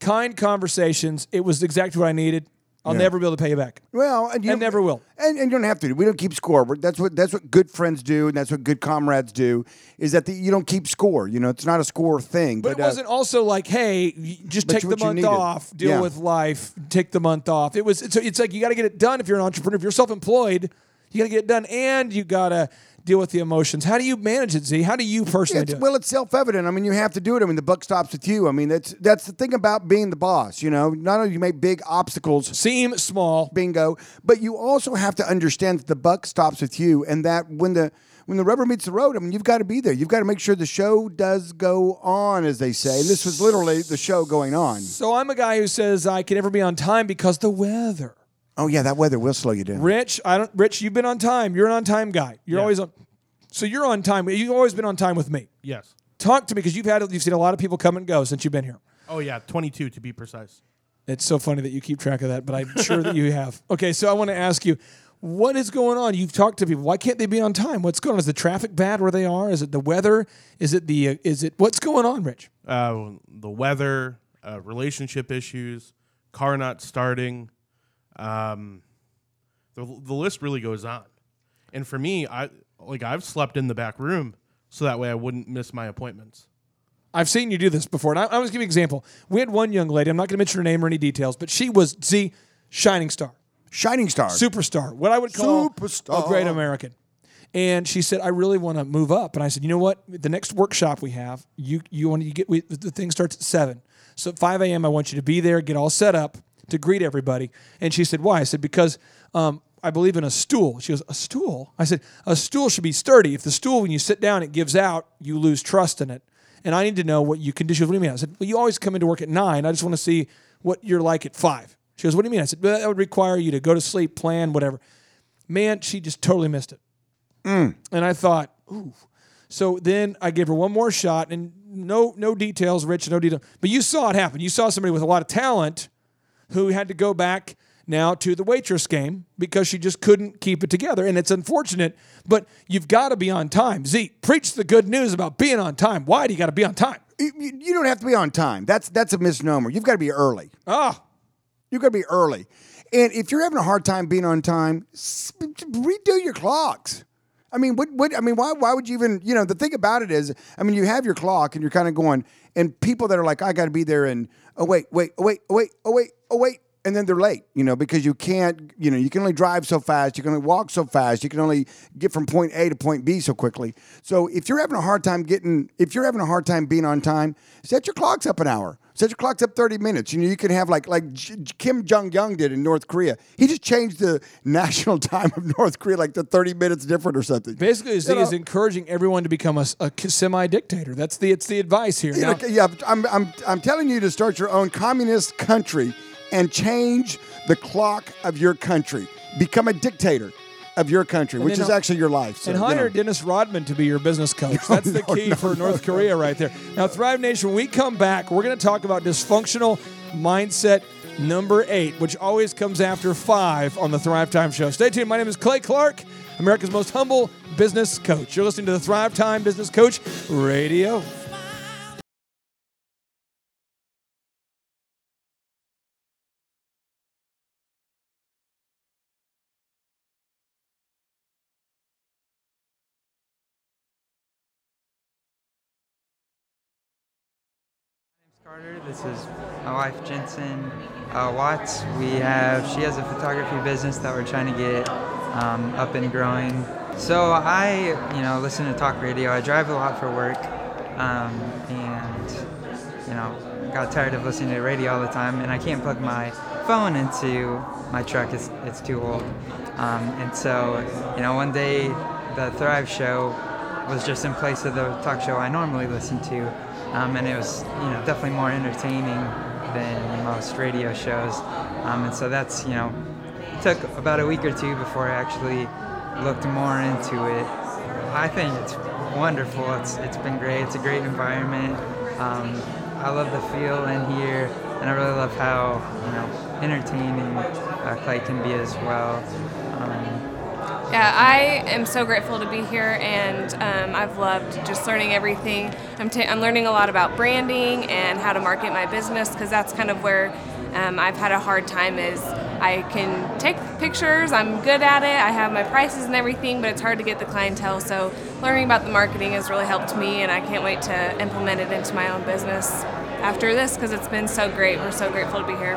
kind conversations. It was exactly what I needed. I'll Yeah. never be able to pay you back. Well, and you I never will. And, and you don't have to. We don't keep score. That's what that's what good friends do, and that's what good comrades do. Is that the, you don't keep score. You know, it's not a score thing. But, But, it wasn't also like, hey, just take the month off, deal Yeah. with life, take the month off. It was it's, it's like you got to get it done if you're an entrepreneur. If you're self-employed, you got to get it done, and you got to deal with the emotions. How do you manage it, Z? How do you personally It's, do it? well, it's self-evident. I mean, you have to do it. I mean, the buck stops with you. I mean, that's that's the thing about being the boss. You know, not only do you make big obstacles seem small, bingo, but you also have to understand that the buck stops with you, and that when the when the rubber meets the road, I mean, you've got to be there. You've got to make sure the show does go on, as they say. And this was literally the show going on. So I'm a guy who says I can never be on time because the weather. Oh yeah, that weather will slow you down. Rich, I don't. Rich, you've been on time. You're an on time guy. You're always on. So you're on time. You've always been on time with me. Yes. Talk to me because you've had you've seen a lot of people come and go since you've been here. Oh yeah, 22 to be precise. It's so funny that you keep track of that, but I'm sure that you have. Okay, so I want to ask you, what is going on? You've talked to people. Why can't they be on time? What's going on? Is the traffic bad where they are? Is it the weather? Is it the? Uh, is it what's going on, Rich? Uh, the weather, uh, relationship issues, car not starting. Um, the the list really goes on. And for me, I like I've slept in the back room so that way I wouldn't miss my appointments. I've seen you do this before, and I, I was giving you an example. We had one young lady. I'm not going to mention her name or any details, but she was the shining star, shining star, superstar, what I would call Superstar. a great American. And she said, I really want to move up. And I said, you know what? The next workshop we have, you you want to get we, the thing starts at seven. So at 5 a.m. I want you to be there, get all set up to greet everybody. And she said, why? I said, because um, I believe in a stool. She goes, a stool? I said, a stool should be sturdy. If the stool, when you sit down, it gives out, you lose trust in it. And I need to know what you can do. She goes, what do you mean? I said, well, you always come into work at nine. I just want to see what you're like at five. She goes, what do you mean? I said, well, that would require you to go to sleep, plan, whatever. Man, she just totally missed it. And I thought, ooh. So then I gave her one more shot, and no, no details, Rich, no detail. But you saw it happen. You saw somebody with a lot of talent who had to go back now to the waitress game because she just couldn't keep it together. And it's unfortunate, but you've got to be on time. Z, preach the good news about being on time. Why do you got to be on time? You, you- you don't have to be on time. That's that's a misnomer. You've got to be early. Oh, you've got to be early. And if you're having a hard time being on time, redo your clocks. I mean, what, what? I mean, why? Why would you even? You know, the thing about it is, I mean, you have your clock, and you're kind of going, and people that are like, I got to be there, and oh wait, wait, oh wait, oh wait, oh wait, oh wait, and then they're late. You know, because you can't. You know, you can only drive so fast, you can only walk so fast, you can only get from point A to point B so quickly. So if you're having a hard time getting, if you're having a hard time being on time, set your clocks up an hour. Set your clocks up 30 minutes. You know, you can have like like Kim Jong Un did in North Korea. He just changed the national time of North Korea like to 30 minutes different or something. Basically, You is encouraging everyone to become a, semi dictator. That's the it's the advice here. You Now- know, yeah, I'm, I'm, I'm telling you to start your own communist country and change the clock of your country. Become a dictator of your country, And which is actually your life. So, and hire know. Dennis Rodman to be your business coach. That's the key for North Korea right there. Now, Thrive Nation, when we come back, we're going to talk about dysfunctional mindset number eight, which always comes after five on the Thrive Time Show. Stay tuned. My name is Clay Clark, America's most humble business coach. You're listening to the Thrive Time Business Coach Radio. Carter. This is my wife Jensen uh, Watts. We have she has a photography business that we're trying to get um, up and growing. So I, you know, listen to talk radio. I drive a lot for work, um, and you know, got tired of listening to radio all the time, and I can't plug my phone into my truck. It's it's too old. Um, and so, you know, one day the Thrive show was just in place of the talk show I normally listen to, um, and it was you know definitely more entertaining than most radio shows. Um, and so that's you know it took about a week or two before I actually looked more into it. I think it's wonderful. It's it's been great. It's a great environment. Um, I love the feel in here, and I really love how you know entertaining uh, Clay can be as well. Um, Yeah, I am so grateful to be here, and um, I've loved just learning everything. I'm, ta- I'm learning a lot about branding and how to market my business because that's kind of where um, I've had a hard time. Is I can take pictures, I'm good at it, I have my prices and everything, but it's hard to get the clientele. So learning about the marketing has really helped me, and I can't wait to implement it into my own business after this because it's been so great. We're so grateful to be here.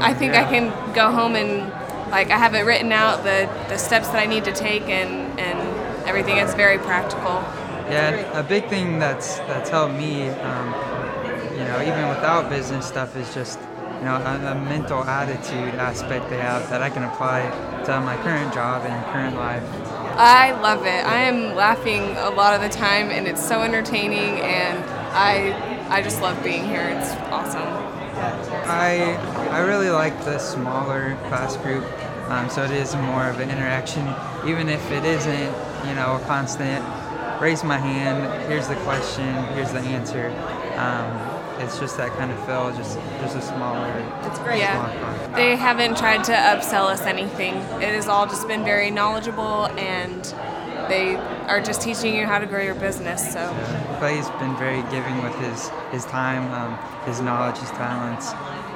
I think I can go home and like I have it written out the, the steps that I need to take and, and everything. It's very practical. Yeah, a big thing that's that's helped me, um, you know, even without business stuff, is just you know a, a mental attitude aspect they have that I can apply to my current job and current life. I love it. I am laughing a lot of the time and it's so entertaining and I I just love being here. It's awesome. I I really like the smaller class group, um, so it is more of an interaction, even if it isn't, you know, a constant. Raise my hand. Here's the question. Here's the answer. Um, it's just that kind of feel. Just just a smaller. It's great. Yeah. They haven't tried to upsell us anything. It has all just been very knowledgeable and they are just teaching you how to grow your business. So Yeah. Clay's been very giving with his his time, um, his knowledge, his talents.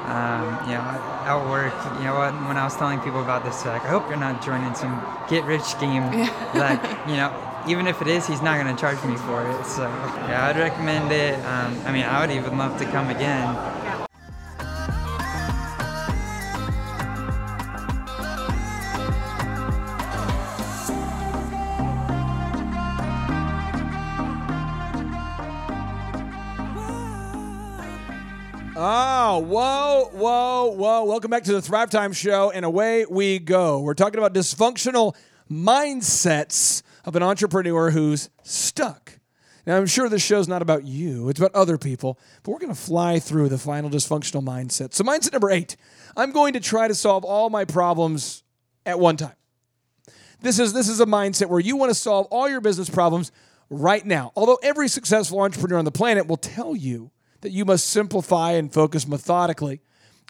Um, you know, at work, you know what? When I was telling people about this, like, I hope you're not joining some get rich scheme. like, you know, even if it is, he's not going to charge me for it. So, yeah, I'd recommend it. Um, I mean, I would even love to come again. Whoa, whoa, whoa. Welcome back to the Thrive Time Show, and away we go. We're talking about dysfunctional mindsets of an entrepreneur who's stuck. Now, I'm sure this show's not about you, it's about other people, but we're going to fly through the final dysfunctional mindset. So, mindset number eight I'm going to try to solve all my problems at one time. This is, this is a mindset where you want to solve all your business problems right now. Although every successful entrepreneur on the planet will tell you that you must simplify and focus methodically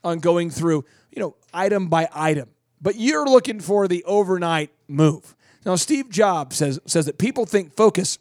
on going through, you know, item by item. But you're looking for the overnight move. Now, Steve Jobs says, says that people think focus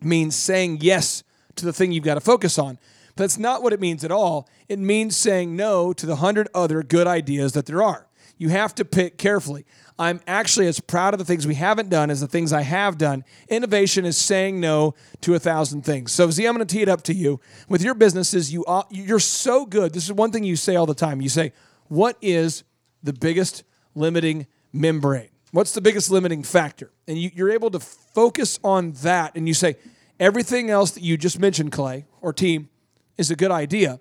means saying yes to the thing you've got to focus on. But that's not what it means at all. It means saying no to the hundred other good ideas that there are. You have to pick carefully. I'm actually as proud of the things we haven't done as the things I have done. Innovation is saying no to a thousand things. So, Z, I'm going to tee it up to you. With your businesses, you are, you're so good. This is one thing you say all the time. You say, "What is the biggest limiting membrane? What's the biggest limiting factor?" And you, you're able to focus on that, and you say, "Everything else that you just mentioned, Clay or team, is a good idea,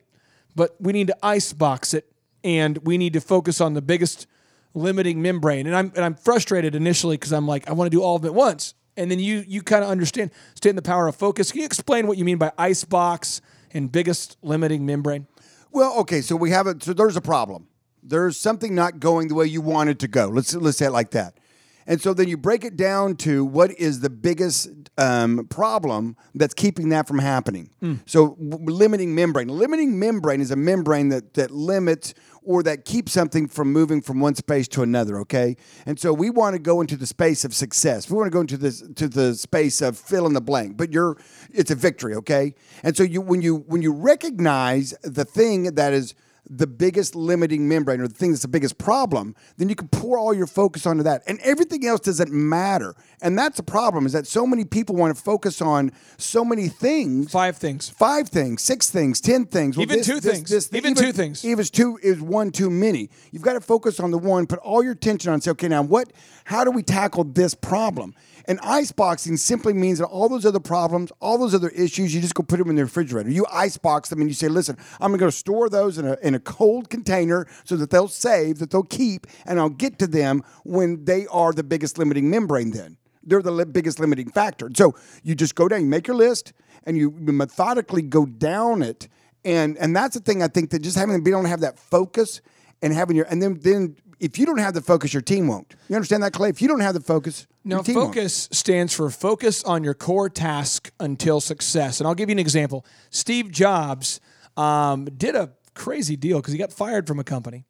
but we need to icebox it, and we need to focus on the biggest." limiting membrane. And I'm and I'm frustrated initially because I'm like, I want to do all of it at once. And then you you kind of understand understand the power of focus. Can you explain what you mean by ice box and biggest limiting membrane? Well, okay, so we have a so there's a problem. There's something not going the way you want it to go. Let's let's say it like that. And so then you break it down to what is the biggest um, problem that's keeping that from happening. Mm. So w- limiting membrane. Limiting membrane is a membrane that that limits or that keeps something from moving from one space to another. Okay, and so we want to go into the space of success. We want to go into this to the space of fill in the blank. But you're it's a victory. Okay, and so you when you when you recognize the thing that is the biggest limiting membrane or the thing that's the biggest problem, then you can pour all your focus onto that. And everything else doesn't matter. And that's the problem is that so many people want to focus on so many things. Five things. Five things, six things, ten things. Even two things. Even two things. Even two is one too many. You've got to focus on the one, put all your attention on, say, okay, now what how do we tackle this problem? And iceboxing simply means that all those other problems, all those other issues, you just go put them in the refrigerator. You icebox them and you say, listen, I'm going to store those in a, in a cold container so that they'll save, that they'll keep, and I'll get to them when they are the biggest limiting membrane then. They're the li- biggest limiting factor. So you just go down, you make your list, and you methodically go down it. And and that's the thing I think that just having be able to have that focus and having your and then then if you don't have the focus, your team won't. You understand that, Clay? If you don't have the focus, your team won't. focus stands for focus on your core task until success. And I'll give you an example. Steve Jobs um, did a crazy deal because he got fired from a company.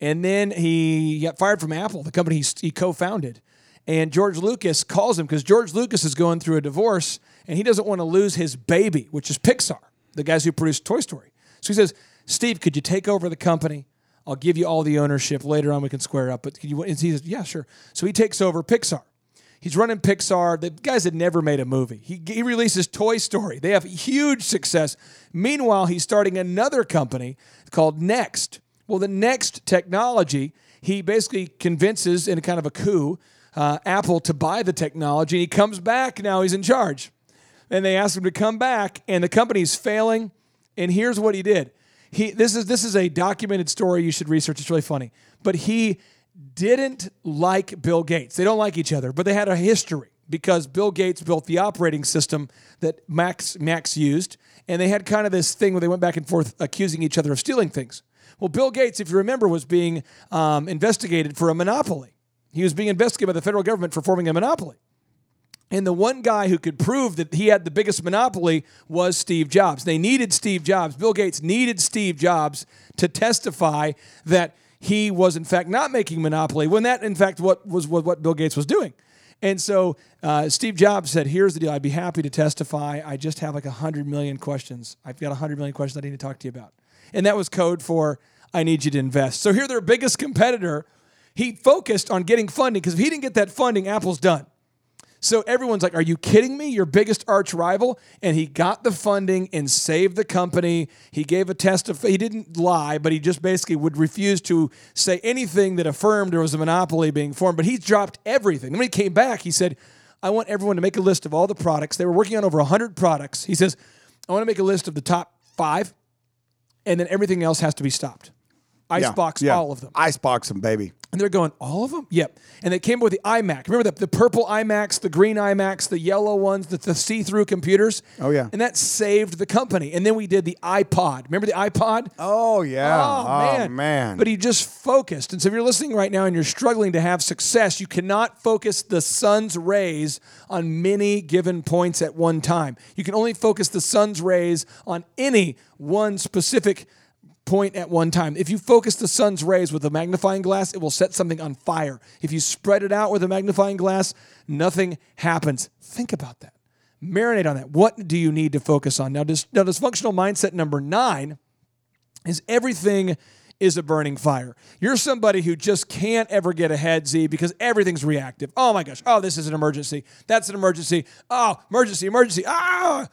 And then he got fired from Apple, the company he, he co founded. And George Lucas calls him because George Lucas is going through a divorce and he doesn't want to lose his baby, which is Pixar, the guys who produced Toy Story. So he says, Steve, could you take over the company? I'll give you all the ownership. Later on, we can square up. But can you, and he says, yeah, sure. So he takes over Pixar. He's running Pixar. The guys had never made a movie. He, he releases Toy Story. They have huge success. Meanwhile, he's starting another company called Next. Well, the Next technology, he basically convinces in a kind of a coup uh, Apple to buy the technology. He comes back. Now he's in charge. And they ask him to come back, and the company's failing. And here's what he did. He this is this is a documented story you should research. It's really funny. But he didn't like Bill Gates. They don't like each other, but they had a history because Bill Gates built the operating system that Macs Macs used, and they had kind of this thing where they went back and forth accusing each other of stealing things. Well, Bill Gates, if you remember, was being um, investigated for a monopoly. He was being investigated by the federal government for forming a monopoly. And the one guy who could prove that he had the biggest monopoly was Steve Jobs. They needed Steve Jobs. Bill Gates needed Steve Jobs to testify that he was in fact not making monopoly when that in fact what was what, Bill Gates was doing. And so uh, Steve Jobs said, "Here's the deal. I'd be happy to testify. I just have like hundred million questions. I've got hundred million questions I need to talk to you about." And that was code for "I need you to invest." So here, their biggest competitor, he focused on getting funding because if he didn't get that funding, Apple's done. So everyone's like, Are you kidding me? Your biggest arch rival? And he got the funding and saved the company. He gave a test of, he didn't lie, but he just basically would refuse to say anything that affirmed there was a monopoly being formed. But he dropped everything. And when he came back, he said, I want everyone to make a list of all the products. They were working on over 100 products. He says, I want to make a list of the top five and then everything else has to be stopped. Yeah, Icebox yeah. all of them. Icebox them, baby. And they're going, all of them? Yep. And they came up with the iMac. Remember the, the purple iMacs, the green iMacs, the yellow ones, the, the see through computers? Oh, yeah. And that saved the company. And then we did the iPod. Remember the iPod? Oh, yeah. Oh, oh, man. man. But he just focused. And so if you're listening right now and you're struggling to have success, you cannot focus the sun's rays on many given points at one time. You can only focus the sun's rays on any one specific point at one time. If you focus the sun's rays with a magnifying glass, it will set something on fire. If you spread it out with a magnifying glass, nothing happens. Think about that. Marinate on that. What do you need to focus on? Now, dis- now dysfunctional mindset number nine is everything is a burning fire. You're somebody who just can't ever get ahead, Z, because everything's reactive. Oh my gosh. Oh, this is an emergency. That's an emergency. Oh, emergency, emergency. Ah.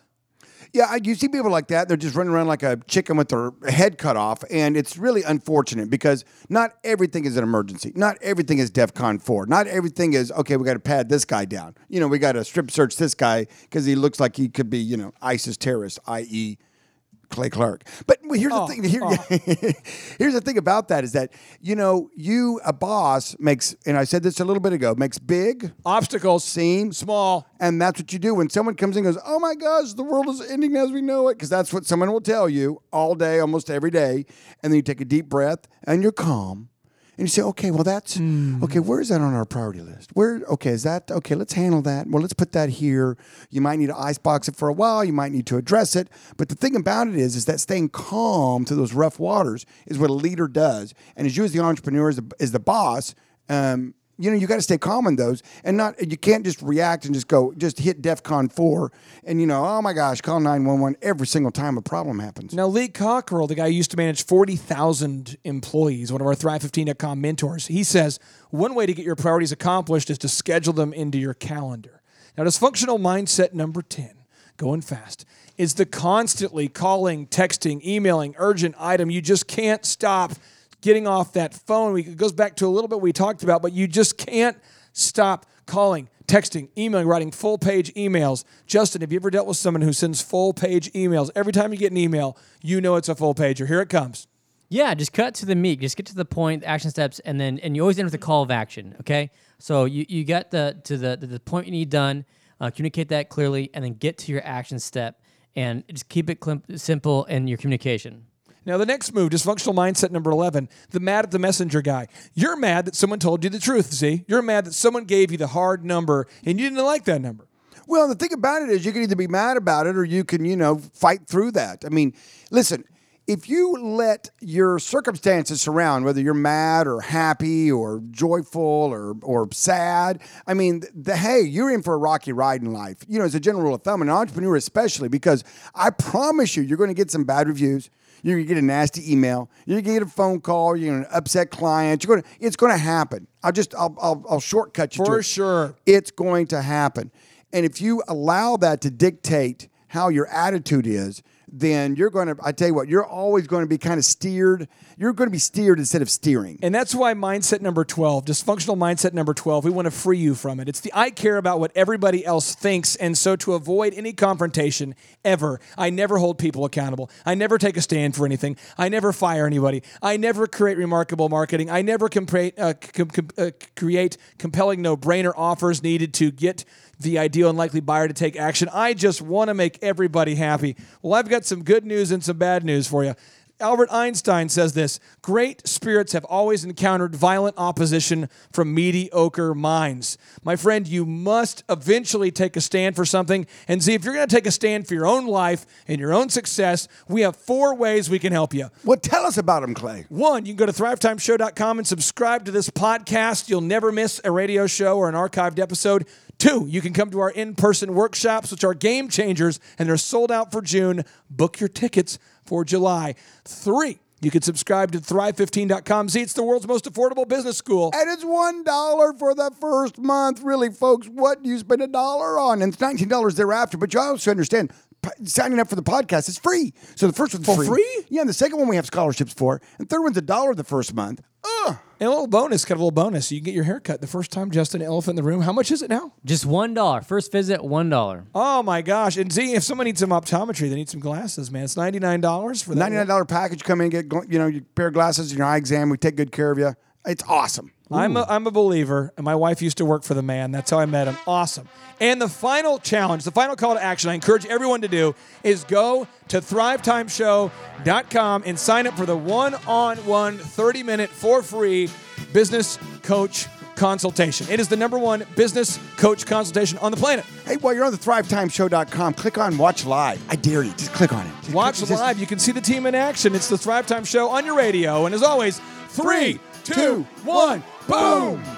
Yeah, I- you see people like that. They're just running around like a chicken with their head cut off. And it's really unfortunate because not everything is an emergency. Not everything is DEFCON 4. Not everything is, okay, we got to pad this guy down. You know, we got to strip search this guy because he looks like he could be, you know, ISIS terrorist, i.e., Clay Clark. But here's Oh, the thing. Here, oh. here's the thing about that is that you know you a boss makes, and I said this a little bit ago, makes big obstacles seem small, and that's what you do when someone comes in and goes, "Oh my gosh, the world is ending as we know it," because that's what someone will tell you all day, almost every day, and then you take a deep breath and you're calm. And you say, okay, well, that's okay. Where is that on our priority list? Where, okay, is that okay? Let's handle that. Well, let's put that here. You might need to icebox it for a while. You might need to address it. But the thing about it is, is that staying calm to those rough waters is what a leader does. And as you, as the entrepreneur, as the, as the boss, um, you know, you got to stay calm in those, and not you can't just react and just go, just hit DEFCON four, and you know, oh my gosh, call nine one one every single time a problem happens. Now, Lee Cockrell, the guy who used to manage 40,000 employees, one of our Thrive15.com mentors, he says one way to get your priorities accomplished is to schedule them into your calendar. Now, dysfunctional mindset number 10, going fast, is the constantly calling, texting, emailing, urgent item. You just can't stop getting off that phone. We, it goes back to a little bit we talked about, but you just can't stop calling, texting, emailing, writing full page emails. Justin, have you ever dealt with someone who sends full page emails? Every time you get an email, you know it's a full pager. Here it comes. Yeah, just cut to the meat. Just get to the point, action steps, and then and you always end with a call of action. Okay, so you you get the to the the, point you need done. Uh, communicate that clearly, and then get to your action step, and just keep it simple in your communication. Now, the next move, dysfunctional mindset number 11, the mad at the messenger guy. You're mad that someone told you the truth, Z. You're mad that someone gave you the hard number and you didn't like that number. Well, the thing about it is, you can either be mad about it or you can, you know, fight through that. I mean, listen, if you let your circumstances surround, whether you're mad or happy or joyful or or sad, I mean, the, hey, you're in for a rocky ride in life. You know, as a general rule of thumb, an entrepreneur especially, because I promise you, you're going to get some bad reviews. You're gonna get a nasty email. You're gonna get a phone call. You're gonna upset clients. You're gonna. It's gonna happen. I'll just. I'll. I'll, I'll shortcut you For to it. sure. It's going to happen. And if you allow that to dictate how your attitude is, then you're going to. I tell you what. You're always going to be kind of steered. You're going to be steered instead of steering. And that's why mindset number 12, dysfunctional mindset number 12, we want to free you from it. It's the I care about what everybody else thinks. And so to avoid any confrontation ever, I never hold people accountable. I never take a stand for anything. I never fire anybody. I never create remarkable marketing. I never compra- uh, com- com- uh, create compelling no brainer offers needed to get the ideal and likely buyer to take action. I just want to make everybody happy. Well, I've got some good news and some bad news for you. Albert Einstein says this Great spirits have always encountered violent opposition from mediocre minds. My friend, you must eventually take a stand for something. And see, if you're going to take a stand for your own life and your own success, we have four ways we can help you. Well, tell us about them, Clay. One, you can go to thrivetimeshow.com and subscribe to this podcast. You'll never miss a radio show or an archived episode. Two, you can come to our in person workshops, which are game changers, and they're sold out for June. Book your tickets for July. Three, you can subscribe to thrive15.com. See, it's the world's most affordable business school. And it's one dollar for the first month. Really, folks, what you spend a dollar on? And it's nineteen dollars thereafter. But you also understand. P- Signing up for the podcast is free. So the first one's For free. free? Yeah, and the second one we have scholarships for. And third one's a dollar the first month. And a little bonus, kind of a little bonus. You can get your hair cut the first time, Justin Elephant in the Room. How much is it now? Just one dollar. First visit, one dollar. Oh my gosh! And see, if someone needs some optometry, they need some glasses, man. It's ninety nine dollars for that. Ninety-nine dollar package. Come in, get you know your pair of glasses and your eye exam. We take good care of you. It's awesome. I'm a, I'm a believer, and my wife used to work for the man. That's how I met him. Awesome. And the final challenge, the final call to action, I encourage everyone to do is go to thrivetimeshow.com and sign up for the one on one 30 minute for free business coach consultation. It is the number one business coach consultation on the planet. Hey, while you're on the ThriveTimeShow.com, click on Watch Live. I dare you. Just click on it. Just Watch click- just- live. You can see the team in action. It's the Thrive Time Show on your radio. And as always, three, two, one, boom.